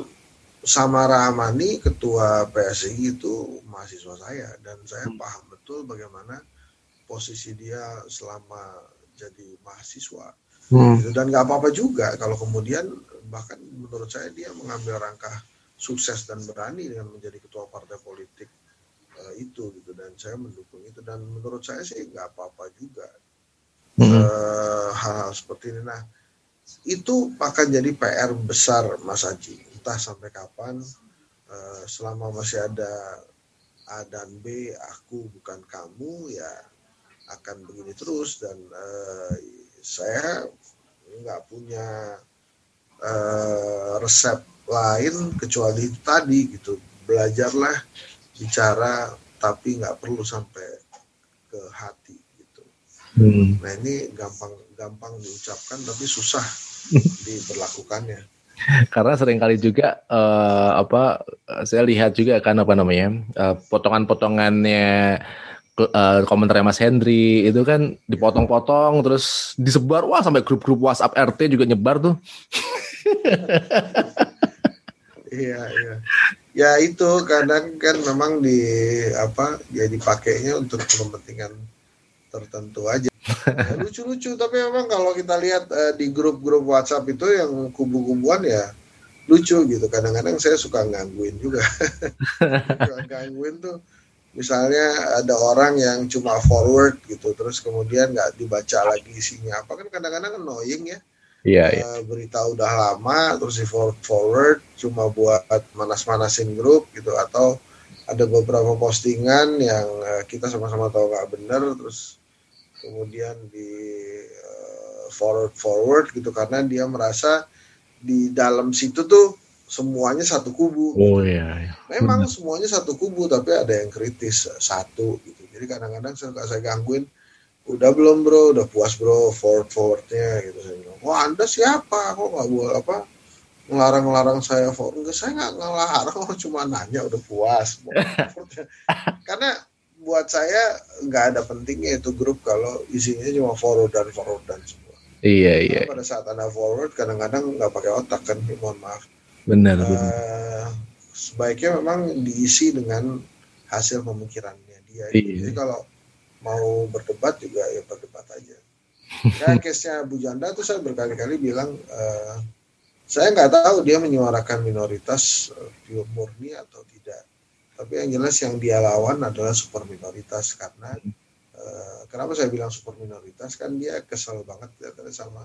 Samara Amani ketua PSI itu mahasiswa saya dan saya hmm. paham betul bagaimana posisi dia selama jadi mahasiswa hmm. gitu. dan nggak apa-apa juga kalau kemudian bahkan menurut saya dia mengambil langkah sukses dan berani dengan menjadi ketua partai politik uh, itu gitu dan saya mendukung itu dan menurut saya sih nggak apa-apa juga hmm. uh, hal-hal seperti ini nah itu akan jadi PR besar Mas Haji. Entah sampai kapan uh, selama masih ada A dan B aku bukan kamu ya akan begini terus. Dan uh, saya nggak punya uh, resep lain kecuali itu tadi gitu. Belajarlah bicara tapi nggak perlu sampai ke hati gitu. Hmm. nah ini gampang gampang diucapkan tapi susah diberlakukannya karena sering kali juga uh, apa saya lihat juga kan apa namanya uh, potongan-potongannya uh, komentarnya Mas Hendri itu kan dipotong-potong terus disebar wah sampai grup-grup WhatsApp RT juga nyebar tuh. iya iya. Ya itu kadang kan memang di apa ya dipakainya untuk kepentingan tertentu aja. Ya, lucu-lucu tapi memang kalau kita lihat uh, di grup-grup WhatsApp itu yang kubu-kubuan ya lucu gitu. Kadang-kadang saya suka gangguin juga. gangguin tuh misalnya ada orang yang cuma forward gitu terus kemudian nggak dibaca lagi isinya apa kan kadang-kadang annoying ya Iya, iya. Uh, berita udah lama terus di forward forward cuma buat manas-manasin grup gitu atau ada beberapa postingan yang uh, kita sama-sama tahu nggak benar terus kemudian di uh, forward forward gitu karena dia merasa di dalam situ tuh semuanya satu kubu. Oh iya. iya. Memang Benar. semuanya satu kubu tapi ada yang kritis satu gitu. Jadi kadang-kadang saya, saya gangguin, udah belum bro, udah puas bro forward forwardnya gitu. Saya bilang, wah anda siapa? Kok nggak boleh apa? Ngelarang-larang saya forward? Enggak, saya nggak ngelarang, cuma nanya udah puas. Karena buat saya nggak ada pentingnya itu grup kalau isinya cuma forward dan forward dan semua. Iya iya. Karena pada saat anda forward kadang-kadang nggak pakai otak kan, mohon maaf Benar, uh, benar. Sebaiknya memang diisi dengan hasil pemikirannya dia. Iya. Jadi kalau mau berdebat juga ya berdebat aja. Ya case-nya Bu Janda tuh saya berkali-kali bilang uh, saya nggak tahu dia menyuarakan minoritas uh, murni atau tidak. Tapi yang jelas yang dia lawan adalah super minoritas karena uh, kenapa saya bilang super minoritas kan dia kesel banget ya sama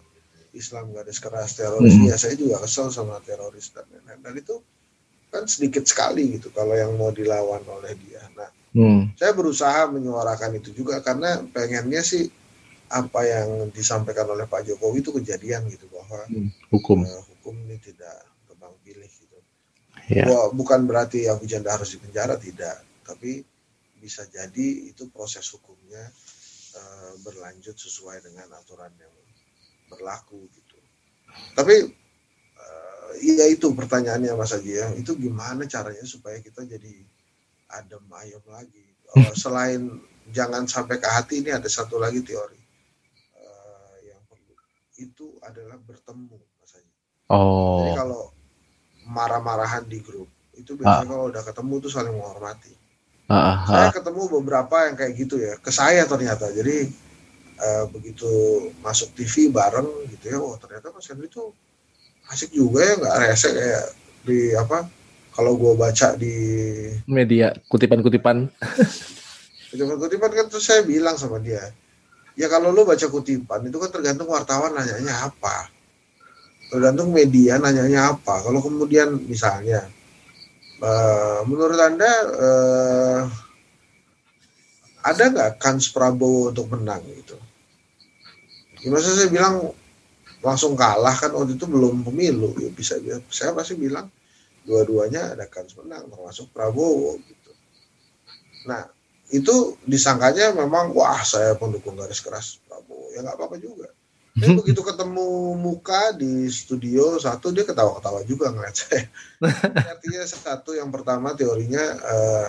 Islam garis keras teroris hmm. ya saya juga kesel sama teroris dan lain-lain dan itu kan sedikit sekali gitu kalau yang mau dilawan oleh dia nah hmm. saya berusaha menyuarakan itu juga karena pengennya sih apa yang disampaikan oleh Pak Jokowi itu kejadian gitu bahwa hmm. hukum uh, hukum ini tidak yeah. bukan berarti Abu Janda harus dipenjara tidak tapi bisa jadi itu proses hukumnya uh, berlanjut sesuai dengan aturan yang berlaku gitu. Tapi uh, ya itu pertanyaannya Mas Haji ya, itu gimana caranya supaya kita jadi adem ayem lagi. Uh, selain jangan sampai ke hati ini ada satu lagi teori uh, yang perlu itu adalah bertemu Mas Haji. Oh. Jadi kalau marah-marahan di grup itu biasanya ah. kalau udah ketemu tuh saling menghormati. Ah, ah, saya ketemu beberapa yang kayak gitu ya, ke saya ternyata. Jadi uh, begitu masuk TV bareng gitu ya oh ternyata Mas Henry tuh asik juga ya nggak rese kayak di apa kalau gue baca di media kutipan-kutipan kutipan-kutipan kan terus saya bilang sama dia ya kalau lo baca kutipan itu kan tergantung wartawan nanyanya apa tergantung media nanyanya apa. Kalau kemudian misalnya uh, menurut anda uh, ada nggak kans Prabowo untuk menang gitu? Gimana saya bilang langsung kalah kan waktu itu belum pemilu. Ya bisa saya pasti bilang dua-duanya ada kans menang termasuk Prabowo gitu. Nah itu disangkanya memang wah saya pendukung garis keras Prabowo. Ya nggak apa-apa juga tapi begitu ketemu muka di studio satu dia ketawa-ketawa juga ngeliat saya artinya satu yang pertama teorinya eh,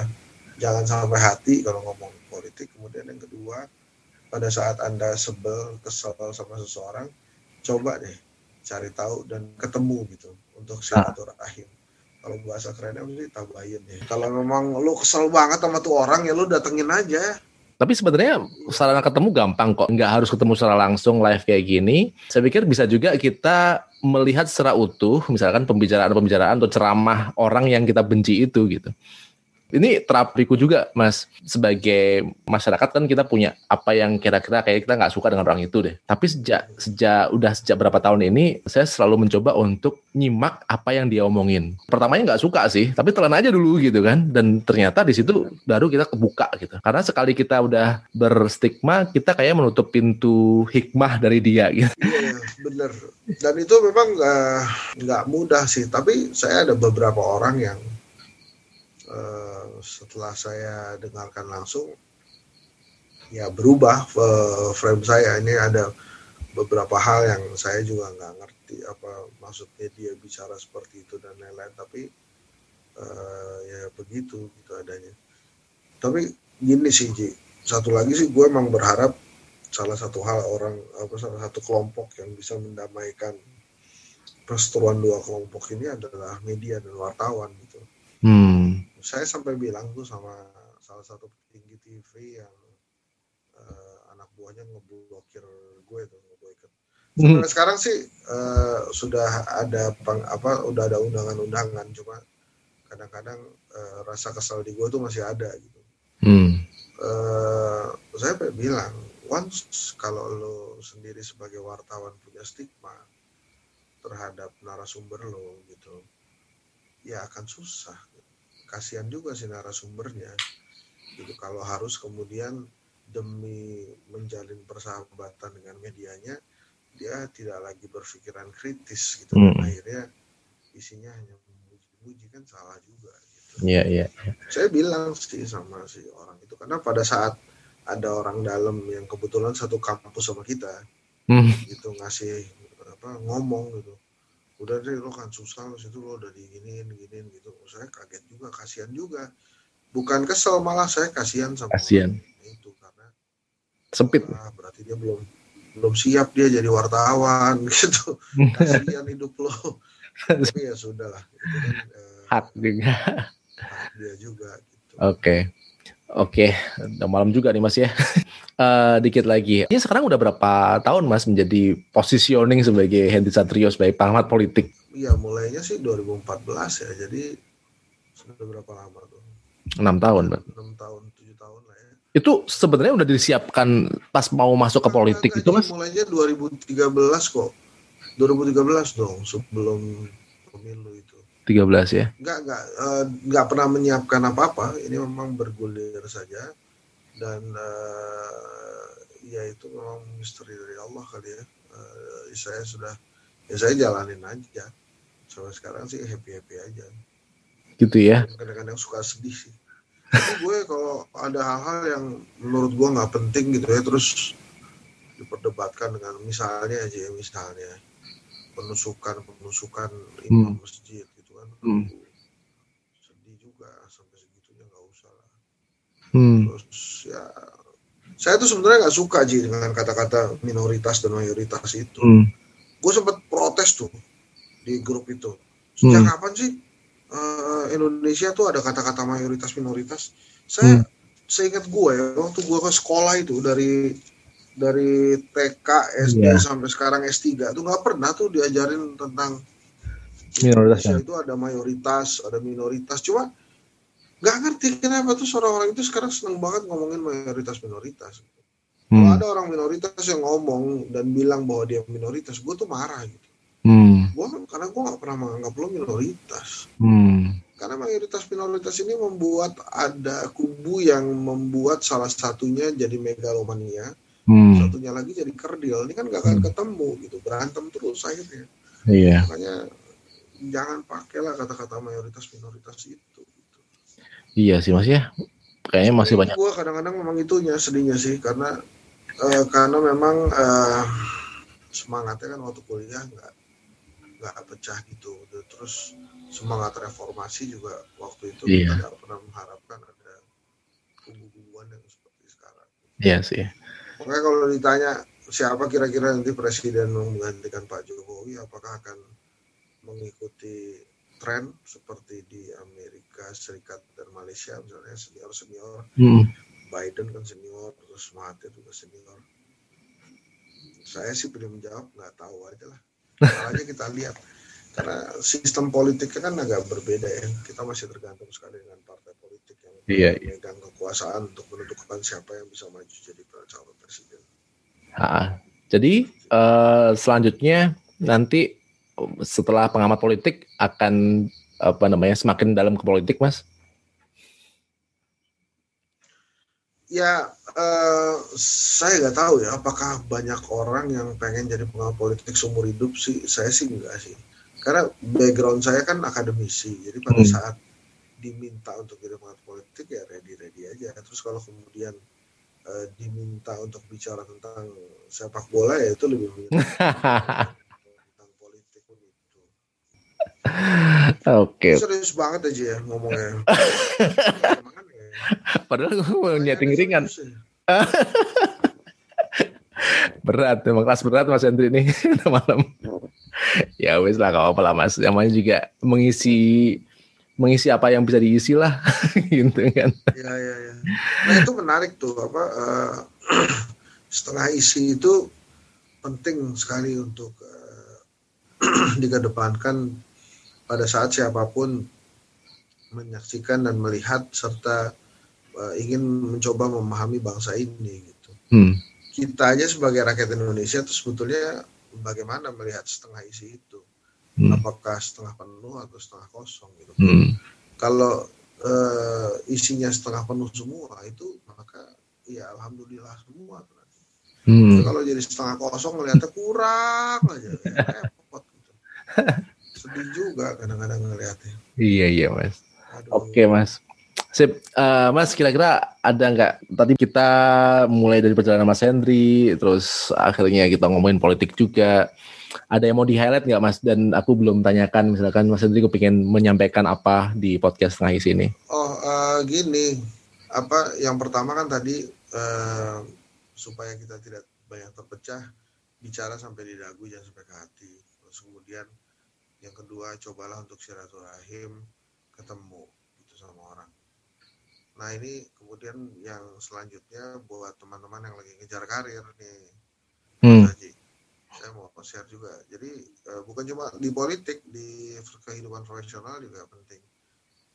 jangan sampai hati kalau ngomong politik kemudian yang kedua pada saat Anda sebel, kesel sama seseorang, coba deh cari tahu dan ketemu gitu untuk silaturahim. Ah. Kalau bahasa kerennya mesti tabayin ya. Kalau memang lo kesel banget sama tuh orang ya lo datengin aja. Tapi sebenarnya sarana ketemu gampang kok, nggak harus ketemu secara langsung live kayak gini. Saya pikir bisa juga kita melihat secara utuh, misalkan pembicaraan-pembicaraan atau ceramah orang yang kita benci itu gitu. Ini terapiku juga, Mas. Sebagai masyarakat kan kita punya apa yang kira-kira kayak kita nggak suka dengan orang itu deh. Tapi sejak sejak udah sejak berapa tahun ini, saya selalu mencoba untuk nyimak apa yang dia omongin. Pertamanya nggak suka sih, tapi telan aja dulu gitu kan. Dan ternyata di situ baru kita kebuka gitu. Karena sekali kita udah berstigma, kita kayak menutup pintu hikmah dari dia gitu. Iya, bener. Dan itu memang nggak uh, mudah sih. Tapi saya ada beberapa orang yang uh, setelah saya dengarkan langsung ya berubah uh, frame saya. Ini ada beberapa hal yang saya juga nggak ngerti apa maksudnya dia bicara seperti itu dan lain-lain. Tapi uh, ya begitu gitu adanya. Tapi gini sih Ji. Satu lagi sih gue emang berharap salah satu hal orang apa salah satu kelompok yang bisa mendamaikan perseteruan dua kelompok ini adalah media dan wartawan gitu. Hmm saya sampai bilang tuh sama salah satu petinggi TV yang uh, anak buahnya ngeblokir gue tuh ngeblokir. Hmm. sekarang sih uh, sudah ada pang, apa udah ada undangan-undangan cuma kadang-kadang uh, rasa kesal di gue tuh masih ada gitu. Hmm. Uh, saya bilang once kalau lo sendiri sebagai wartawan punya stigma terhadap narasumber lo gitu ya akan susah kasihan juga sih narasumbernya gitu kalau harus kemudian demi menjalin persahabatan dengan medianya dia tidak lagi berpikiran kritis gitu hmm. akhirnya isinya hanya memuji-muji kan salah juga gitu. Iya, iya, iya. Saya bilang sih sama si orang itu karena pada saat ada orang dalam yang kebetulan satu kampus sama kita hmm. gitu ngasih apa ngomong gitu udah deh lo kan susah lo situ lo udah diginiin giniin gitu. Saya kaget juga kasihan juga. Bukan kesel malah saya kasihan sama kasihan. itu karena sempit. Ah, berarti dia belum belum siap dia jadi wartawan gitu. Kasihan hidup lo. Tapi ya sudahlah. Kan, eh, hak juga. hak dia juga gitu. oke. okay. Oke, udah malam juga nih Mas ya. uh, dikit lagi. Ini sekarang udah berapa tahun Mas menjadi positioning sebagai Hendy Satrio sebagai pengamat politik? Iya, mulainya sih 2014 ya. Jadi sudah berapa lama tuh? 6 tahun, Mbak. 6 tahun, 7 tahun lah ya. Itu sebenarnya udah disiapkan pas mau masuk ke politik itu Mas? Mulainya 2013 kok. 2013 dong, sebelum pemilu itu. 13 ya? Enggak, enggak, uh, enggak pernah menyiapkan apa-apa. Ini memang bergulir saja dan uh, ya itu memang misteri dari Allah kali ya. Uh, saya sudah ya saya jalanin aja. Sampai sekarang sih happy happy aja. Gitu ya? Kadang-kadang suka sedih sih. Tapi gue kalau ada hal-hal yang menurut gue nggak penting gitu ya terus diperdebatkan dengan misalnya aja ya misalnya penusukan penusukan imam hmm. masjid hmm. sedih juga sampai segitunya nggak usah lah hmm. terus ya saya tuh sebenarnya nggak suka sih dengan kata-kata minoritas dan mayoritas itu hmm. gue sempat protes tuh di grup itu sejak hmm. kapan sih uh, Indonesia tuh ada kata-kata mayoritas minoritas saya hmm. seingat gue ya waktu gue ke sekolah itu dari dari TK SD yeah. sampai sekarang S3 tuh nggak pernah tuh diajarin tentang minoritas itu ada mayoritas ada minoritas cuma nggak ngerti kenapa tuh orang-orang itu sekarang seneng banget ngomongin mayoritas minoritas hmm. kalau ada orang minoritas yang ngomong dan bilang bahwa dia minoritas gue tuh marah gitu hmm. gua karena gue nggak pernah menganggap lo minoritas hmm. karena mayoritas minoritas ini membuat ada kubu yang membuat salah satunya jadi megalomania hmm. satunya lagi jadi kerdil ini kan gak akan hmm. ketemu gitu berantem terus akhirnya iya. makanya jangan pakailah kata-kata mayoritas minoritas itu gitu. iya sih mas ya. Kayaknya masih banyak. gua kadang-kadang memang itunya sedihnya sih karena uh, karena memang uh, semangatnya kan waktu kuliah nggak nggak pecah gitu. Terus semangat reformasi juga waktu itu iya. kita nggak pernah mengharapkan ada kubu-kubuan yang seperti sekarang. Iya sih. Makanya kalau ditanya siapa kira-kira nanti presiden menggantikan Pak Jokowi apakah akan mengikuti tren seperti di Amerika Serikat dan Malaysia misalnya senior senior hmm. Biden kan senior terus Mahathir juga senior. Saya sih belum menjawab nggak tahu aja lah. Makanya kita lihat. Karena sistem politiknya kan agak berbeda ya. Kita masih tergantung sekali dengan partai politik yang Iya, memegang kekuasaan untuk menentukan siapa yang bisa maju jadi calon presiden. Ha, jadi eh, selanjutnya nanti setelah pengamat politik akan apa namanya semakin dalam ke politik, Mas? Ya, eh, saya nggak tahu ya apakah banyak orang yang pengen jadi pengamat politik seumur hidup sih. Saya sih enggak sih. Karena background saya kan akademisi, jadi pada Hmm. saat diminta untuk jadi pengamat politik ya ready-ready aja. Terus kalau kemudian eh, diminta untuk bicara tentang sepak bola ya itu lebih menyerang tentang politik begitu. Oke, Serius banget aja ya ngomongnya. Ya? padahal gue mau nyeting ringan. ya. Berat, memang kelas berat Mas Hendri ini malam. ya wes lah, gak apa-apa lah Mas. Namanya juga mengisi mengisi apa yang bisa diisi lah, gitu kan. Ya, ya, ya. Nah itu menarik tuh apa eh, setengah isi itu penting sekali untuk eh, dikedepankan pada saat siapa pun menyaksikan dan melihat serta eh, ingin mencoba memahami bangsa ini gitu. Hmm. Kita aja sebagai rakyat Indonesia itu sebetulnya bagaimana melihat setengah isi itu? Hmm. Apakah setengah penuh atau setengah kosong gitu? Hmm. kalau eh, isinya setengah penuh semua itu maka ya alhamdulillah semua Hmm. kalau jadi setengah kosong ngeliatnya kurang aja ya, repot gitu. sedih juga kadang-kadang ngeliatnya Iya iya Mas. Aduh. Oke Mas. Sip, Eh, Mas kira-kira ada nggak tadi kita mulai dari perjalanan Mas Hendri, terus akhirnya kita ngomongin politik juga. Ada yang mau di highlight nggak Mas? Dan aku belum tanyakan, misalkan Mas Hendri kepingin menyampaikan apa di podcast tengah isi ini. oh eh, gini apa yang pertama kan tadi eh, supaya kita tidak banyak terpecah bicara sampai di dagu jangan sampai ke hati terus kemudian yang kedua cobalah untuk silaturahim ketemu gitu sama orang nah ini kemudian yang selanjutnya buat teman-teman yang lagi ngejar karir nih Hmm. Haji. saya mau share juga jadi eh, bukan cuma di politik di kehidupan profesional juga penting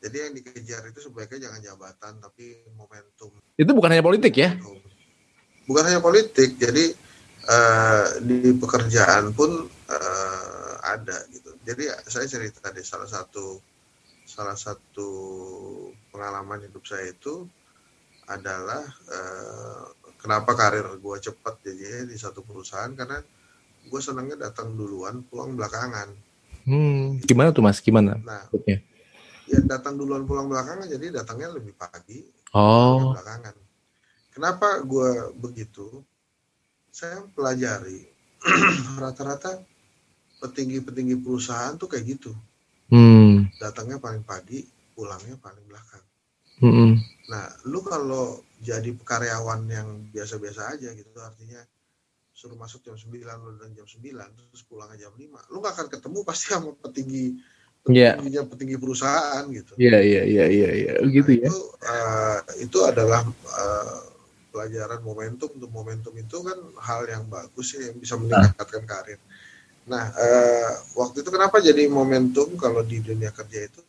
jadi yang dikejar itu sebaiknya jangan jabatan tapi momentum Itu bukan hanya politik ya? bukan hanya politik jadi eh, di pekerjaan pun eh, ada gitu jadi saya cerita di salah satu salah satu pengalaman hidup saya itu adalah eh, kenapa karir gue cepat jadi di satu perusahaan karena gue senangnya datang duluan pulang belakangan Hmm. Gimana tuh Mas? Gimana? nah ya datang duluan pulang belakangan jadi datangnya lebih pagi Oh. belakangan. Kenapa gue begitu? Saya pelajari rata-rata petinggi-petinggi perusahaan tuh kayak gitu. Hmm. Datangnya paling pagi, pulangnya paling belakang. Hmm. Nah, lu kalau jadi karyawan yang biasa-biasa aja gitu, artinya suruh masuk jam 9 lu dan jam 9 terus pulang jam 5. Lu gak akan ketemu pasti sama petinggi Iya. petingginya petinggi perusahaan gitu. Iya iya iya iya iya. Gitu ya. itu eh, itu adalah eh, pelajaran momentum untuk momentum itu kan hal yang bagus ya yang bisa meningkatkan karir. Nah eh, waktu itu kenapa jadi momentum kalau di dunia kerja itu?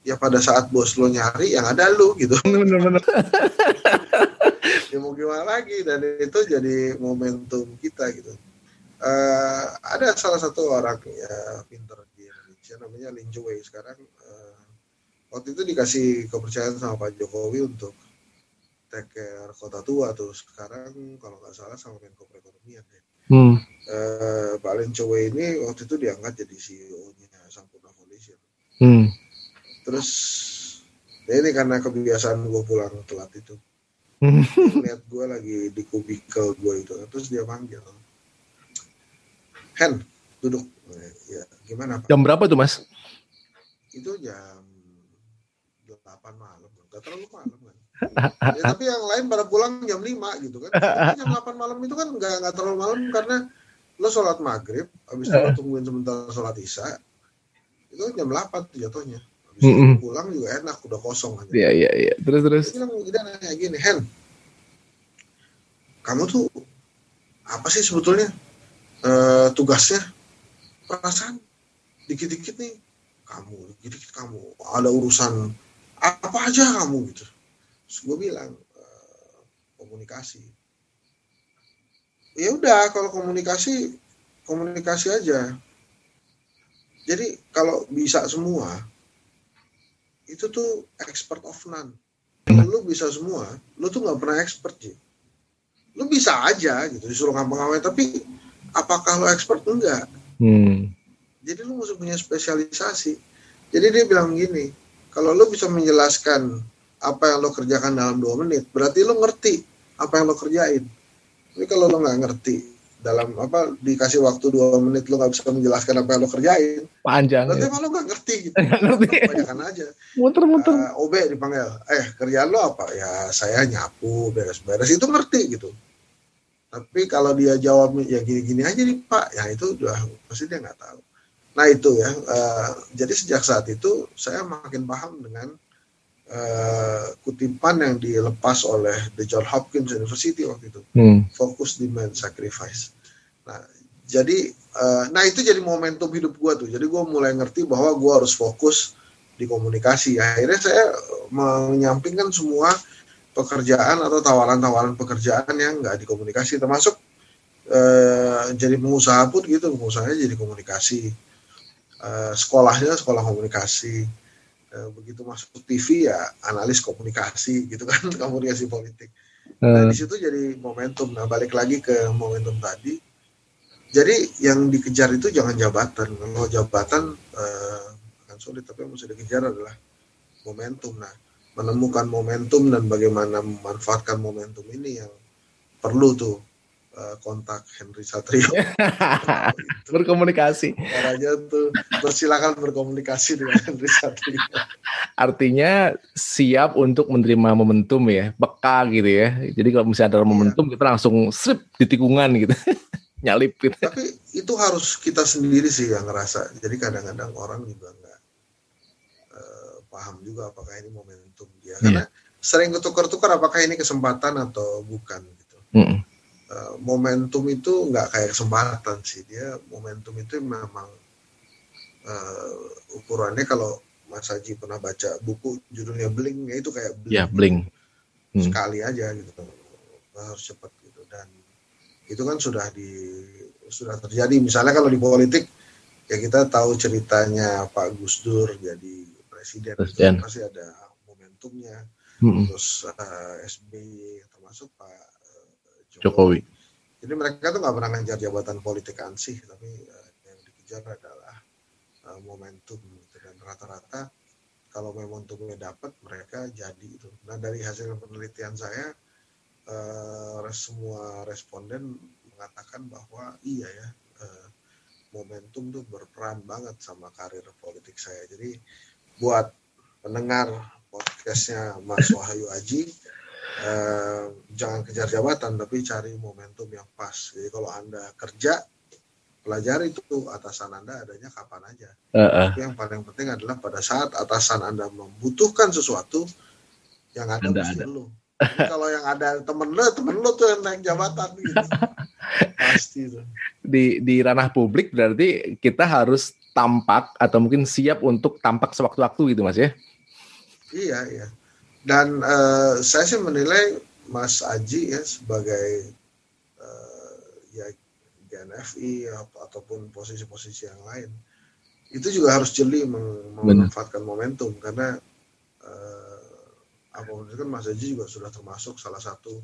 Ya pada saat bos lo nyari yang ada lu gitu. Bener-bener. ya mau gimana lagi? Dan itu jadi momentum kita gitu. Eh, ada salah satu orang ya pinter di Indonesia namanya Lin Wei sekarang eh, waktu itu dikasih kepercayaan sama Pak Jokowi untuk take care kota tua tuh. Sekarang kalau nggak salah sama Menko Perekonomian ya. Hmm. Eh, Pak Lin Wei ini waktu itu diangkat jadi CEO-nya Sampurna Foundation Hmm. terus ya ini karena kebiasaan gue pulang telat itu Hmm. lihat gue lagi di kubikel gue itu terus dia manggil Hen duduk ya gimana pak Jam berapa tuh Mas? itu jam 8 malam nggak terlalu malam kan ya, tapi yang lain pada pulang jam 5 gitu kan. Tapi jam 8 malam itu kan nggak nggak terlalu malam karena lo sholat maghrib habis itu lo tungguin sebentar sholat isya itu jam 8 tuh jatuhnya. Habis itu Mm-mm. pulang juga enak udah kosong aja. Iya iya iya. Terus terus. dia bilang dia nanya gini Hen kamu tuh apa sih sebetulnya eh, tugasnya? Perasaan dikit-dikit nih kamu dikit-dikit kamu ada urusan apa aja kamu? Gitu terus gue bilang uh, komunikasi. Ya udah kalau komunikasi komunikasi aja. Jadi kalau bisa semua itu tuh expert of none. Kalau lu bisa semua lu tuh nggak pernah expert sih lu bisa aja gitu disuruh ngapa-ngapain tapi apakah lu expert? Enggak. Hmm. jadi lu mesti punya spesialisasi. Jadi dia bilang gini kalau lu bisa menjelaskan apa yang lo kerjakan dalam dua menit. Berarti lo ngerti apa yang lo kerjain. Tapi kalau lo nggak ngerti dalam apa dikasih waktu dua menit lo nggak bisa menjelaskan apa yang lo kerjain panjang berarti ya. lo nggak ngerti gitu. Gak ngerti. Aja. Muter-muter. Uh, OB dipanggil eh kerjaan lo apa? Ya saya nyapu beres-beres. Itu ngerti gitu. Tapi kalau dia jawab ya gini-gini aja nih pak. Ya itu udah pasti dia nggak tahu. Nah itu ya uh, jadi sejak saat itu saya makin paham dengan uh, kutipan yang dilepas oleh The John Hopkins University waktu itu. Hmm. fokus demand sacrifice. Nah jadi uh, nah itu jadi momentum hidup gue tuh. Jadi gue mulai ngerti bahwa gue harus fokus di komunikasi. Akhirnya saya menyampingkan semua pekerjaan atau tawaran-tawaran pekerjaan yang nggak dikomunikasi. Termasuk uh, jadi pengusaha pun gitu. Pengusahanya jadi komunikasi. Uh, sekolahnya sekolah komunikasi begitu masuk TV ya analis komunikasi gitu kan komunikasi politik. Nah, di situ jadi momentum. Nah, balik lagi ke momentum tadi. Jadi yang dikejar itu jangan jabatan. Kalau jabatan uh, akan sulit, tapi yang mesti dikejar adalah momentum. Nah, menemukan momentum dan bagaimana memanfaatkan momentum ini yang perlu tuh Eh, kontak Henry Satrio. berkomunikasi. Caranya tuh bersilakan berkomunikasi dengan Henry Satrio. Artinya siap untuk menerima momentum ya, peka gitu ya. Jadi kalau misalnya ada iya. momentum kita langsung strip di tikungan gitu. Nyalip gitu. Tapi itu harus kita sendiri sih yang ngerasa. Jadi kadang-kadang orang juga nggak uh, paham juga apakah ini momentum dia. Karena yeah. sering ketukar-tukar apakah ini kesempatan atau bukan gitu. Mm -mm momentum itu nggak kayak kesempatan sih dia momentum itu memang uh, ukurannya kalau Mas Haji pernah baca buku judulnya Bling ya itu kayak Bling, ya, Bling. Hmm. sekali aja gitu harus cepat gitu dan itu kan sudah di sudah terjadi misalnya kalau di politik ya kita tahu ceritanya Pak Gus Dur jadi presiden, presiden. Itu pasti ada momentumnya hmm. terus uh, eh, SBY termasuk Pak Jokowi. Jadi mereka tuh nggak pernah ngejar jabatan politik ansih, tapi uh, yang dikejar adalah uh, momentum gitu. dan rata-rata kalau momentumnya dapat mereka jadi itu. Nah dari hasil penelitian saya uh, semua responden mengatakan bahwa iya ya uh, momentum tuh berperan banget sama karir politik saya. Jadi buat pendengar podcastnya Mas Wahyu Aji eh, jangan kejar jabatan tapi cari momentum yang pas. Jadi kalau anda kerja pelajari itu atasan anda adanya kapan aja. Uh -uh. tapi yang paling penting adalah pada saat atasan anda membutuhkan sesuatu yang ada anda mesti ada. lu kalau yang ada temen lu temen lu tuh yang naik jabatan gitu. Pasti tuh. Di di ranah publik berarti kita harus tampak atau mungkin siap untuk tampak sewaktu-waktu gitu mas ya? Iya iya dan uh, saya sih menilai Mas Aji ya sebagai uh, ya GNFI ataupun posisi-posisi yang lain itu juga harus jeli memanfaatkan momentum karena uh, apa kan Mas Aji juga sudah termasuk salah satu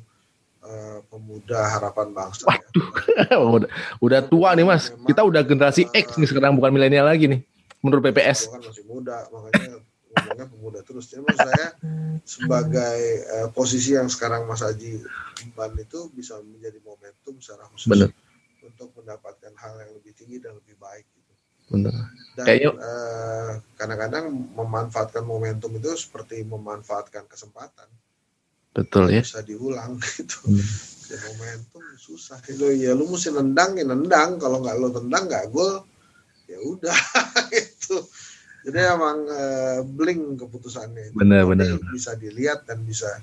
uh, pemuda harapan bangsa. Ya. udah, udah tua nih Mas. Kita udah generasi uh, X nih sekarang bukan milenial lagi nih menurut PPS. Kan masih muda makanya ngomongnya pemuda terus. Jadi menurut saya sebagai uh, posisi yang sekarang Mas Haji Ban itu bisa menjadi momentum secara khusus Bener. untuk mendapatkan hal yang lebih tinggi dan lebih baik. Gitu. Benar. Dan uh, kadang-kadang memanfaatkan momentum itu seperti memanfaatkan kesempatan. Betul ya. Bisa diulang gitu. Hmm. Ya, momentum susah. Itu ya lu mesti nendang ya nendang. Kalau nggak lo tendang nggak gol ya udah itu jadi emang uh, bling keputusannya. Benar, benar. Bisa dilihat dan bisa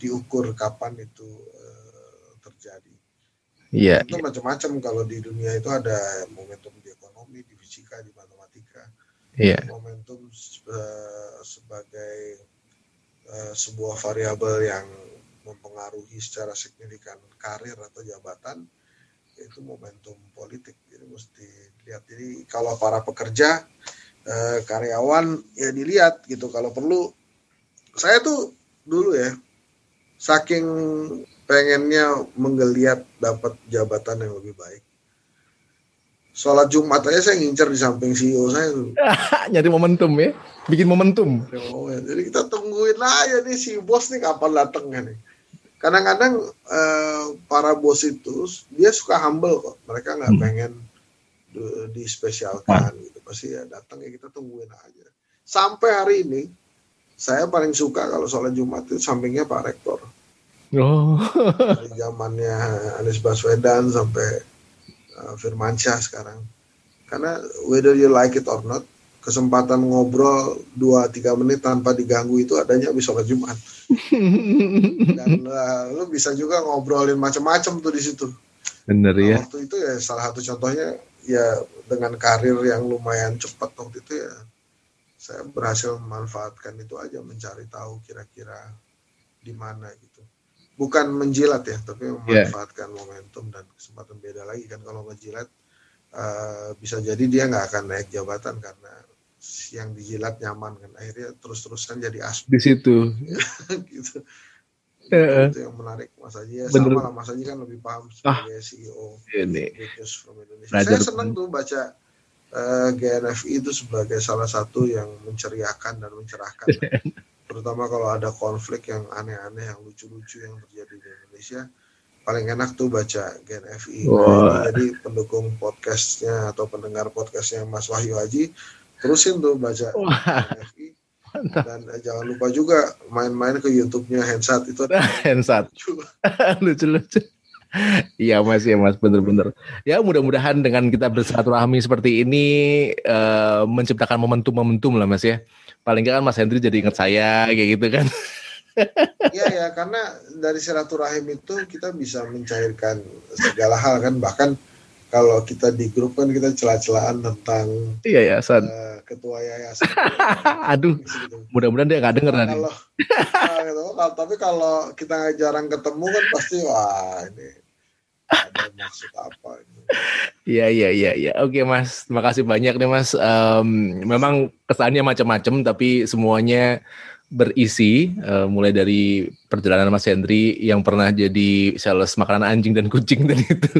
diukur kapan itu uh, terjadi. Iya. Itu iya. macam-macam kalau di dunia itu ada momentum di ekonomi, di fisika, di matematika. Iya. Momentum uh, sebagai uh, sebuah variabel yang mempengaruhi secara signifikan karir atau jabatan itu momentum politik. Jadi mesti lihat. Jadi kalau para pekerja uh, karyawan ya dilihat gitu kalau perlu. Saya tuh dulu ya saking pengennya menggeliat dapat jabatan yang lebih baik sholat Jumat aja saya ngincer di samping CEO saya tuh. Nyari momentum ya, bikin momentum. Jadi kita tungguin aja nih si bos nih kapan datangnya nih. Kadang-kadang eh, para bos itu dia suka humble kok. Mereka nggak hmm. pengen dispesialkan di gitu. Pasti ya datang ya kita tungguin aja. Sampai hari ini saya paling suka kalau sholat Jumat itu sampingnya Pak Rektor. Oh. Dari zamannya Anies Baswedan sampai uh, Firmansyah sekarang. Karena whether you like it or not, kesempatan ngobrol 2-3 menit tanpa diganggu itu adanya habis sholat Jumat. Dan uh, lu bisa juga ngobrolin macam-macam tuh di situ. Bener nah, ya. Waktu itu ya salah satu contohnya ya dengan karir yang lumayan cepat waktu itu ya saya berhasil memanfaatkan itu aja mencari tahu kira-kira di mana gitu bukan menjilat ya, tapi iya. memanfaatkan yeah. momentum dan kesempatan beda lagi kan kalau menjilat uh, bisa jadi dia nggak akan naik jabatan karena yang dijilat nyaman kan akhirnya terus-terusan jadi as di situ gitu. Uh, itu yang menarik. Mas Haji ya bener. sama lah Mas Haji kan lebih paham sebagai ah, CEO ini. from Indonesia. Saya senang tuh baca uh, eh, GNFI itu sebagai salah satu yang menceriakan dan mencerahkan. Terutama kalau ada konflik yang aneh-aneh yang lucu-lucu yang terjadi di Indonesia paling enak tuh baca Gen FI nah, jadi pendukung podcastnya atau pendengar podcastnya Mas Wahyu Haji terusin tuh baca Gen FI dan eh, jangan lupa juga main-main ke YouTube-nya Hensat itu Hensat. Lucu-lucu. Iya mas ya mas bener-bener. Ya mudah-mudahan dengan kita bersilaturahmi seperti ini uh, menciptakan momentum-momentum lah mas ya. Paling nggak kan Mas Hendri jadi ingat saya kayak gitu kan. Iya ya, karena dari silaturahim itu kita bisa mencairkan segala hal kan bahkan kalau kita di grup kan kita celah-celahan tentang iya yayasan uh, ketua yayasan. Aduh, gitu. mudah-mudahan dia nggak denger nah, kalau, nah, gitu. tapi kalau kita jarang ketemu kan pasti wah ini ada maksud apa ini. Iya iya iya iya. Oke Mas, terima kasih banyak nih Mas. Um, memang kesannya macam-macam tapi semuanya berisi uh, mulai dari perjalanan Mas Hendri yang pernah jadi sales makanan anjing dan kucing tadi itu.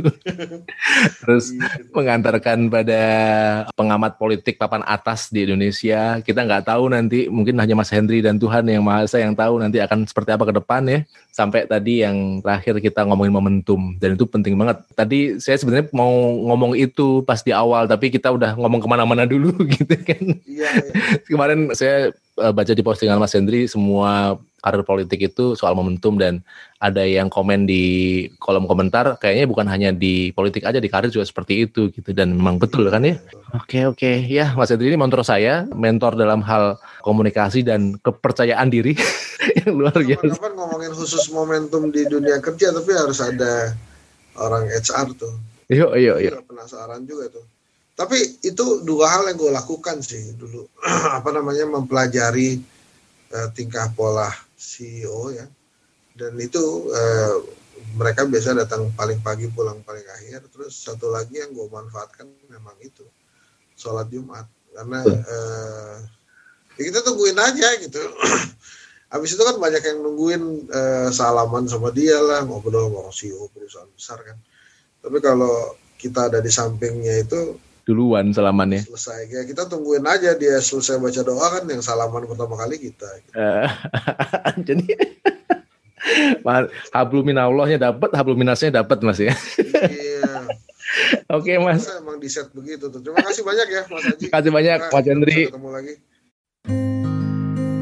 Terus iya, mengantarkan pada pengamat politik papan atas di Indonesia. Kita nggak tahu nanti mungkin hanya Mas Hendri dan Tuhan yang Maha Esa yang tahu nanti akan seperti apa ke depan ya. Sampai tadi yang terakhir kita ngomongin momentum dan itu penting banget. Tadi saya sebenarnya mau ngomong itu pas di awal tapi kita udah ngomong ke mana-mana dulu gitu kan. Iya, iya. Kemarin saya uh, baca di postingan Mas Hendri semua karir politik itu soal momentum dan ada yang komen di kolom komentar kayaknya bukan hanya di politik aja di karir juga seperti itu gitu dan memang betul kan ya. Oke oke ya Mas Hendri ini mentor saya mentor dalam hal komunikasi dan kepercayaan diri yang luar biasa. Kan ngomongin khusus momentum di dunia kerja tapi harus ada orang HR tuh. Iya iya iya. Penasaran juga tuh tapi itu dua hal yang gue lakukan sih dulu apa namanya mempelajari uh, tingkah pola CEO ya. Dan itu uh, mereka biasa datang paling pagi pulang paling akhir. Terus satu lagi yang gue manfaatkan memang itu sholat Jumat. Karena uh, ya kita tungguin aja gitu. Habis itu kan banyak yang nungguin uh, salaman sama dia lah ngobrol sama CEO perusahaan besar kan. Tapi kalau kita ada di sampingnya itu duluan salamannya. Selesai. Ya kita tungguin aja dia selesai baca doa kan yang salaman pertama kali kita. Gitu. Jadi hablum minallahnya dapat, hablum minasnya dapat Mas ya. Iya. Oke, okay, Mas. Emang di set begitu tuh. Terima kasih banyak ya Mas Haji. Terima kasih banyak Mas Hendri. Ketemu lagi.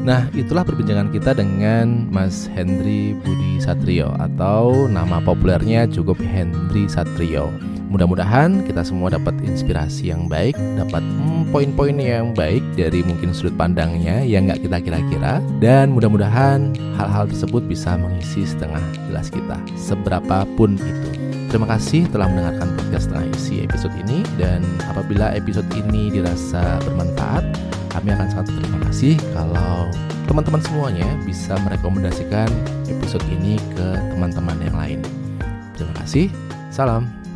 Nah, itulah perbincangan kita dengan Mas Hendri Budi Satrio atau nama populernya cukup Hendri Satrio. Mudah-mudahan kita semua dapat inspirasi yang baik, dapat hmm, poin-poin yang baik dari mungkin sudut pandangnya yang nggak kita kira-kira, dan mudah-mudahan hal-hal tersebut bisa mengisi setengah gelas kita, seberapapun itu. Terima kasih telah mendengarkan podcast setengah isi episode ini dan apabila episode ini dirasa bermanfaat, kami akan sangat terima kasih kalau teman-teman semuanya bisa merekomendasikan episode ini ke teman-teman yang lain. Terima kasih. Salam.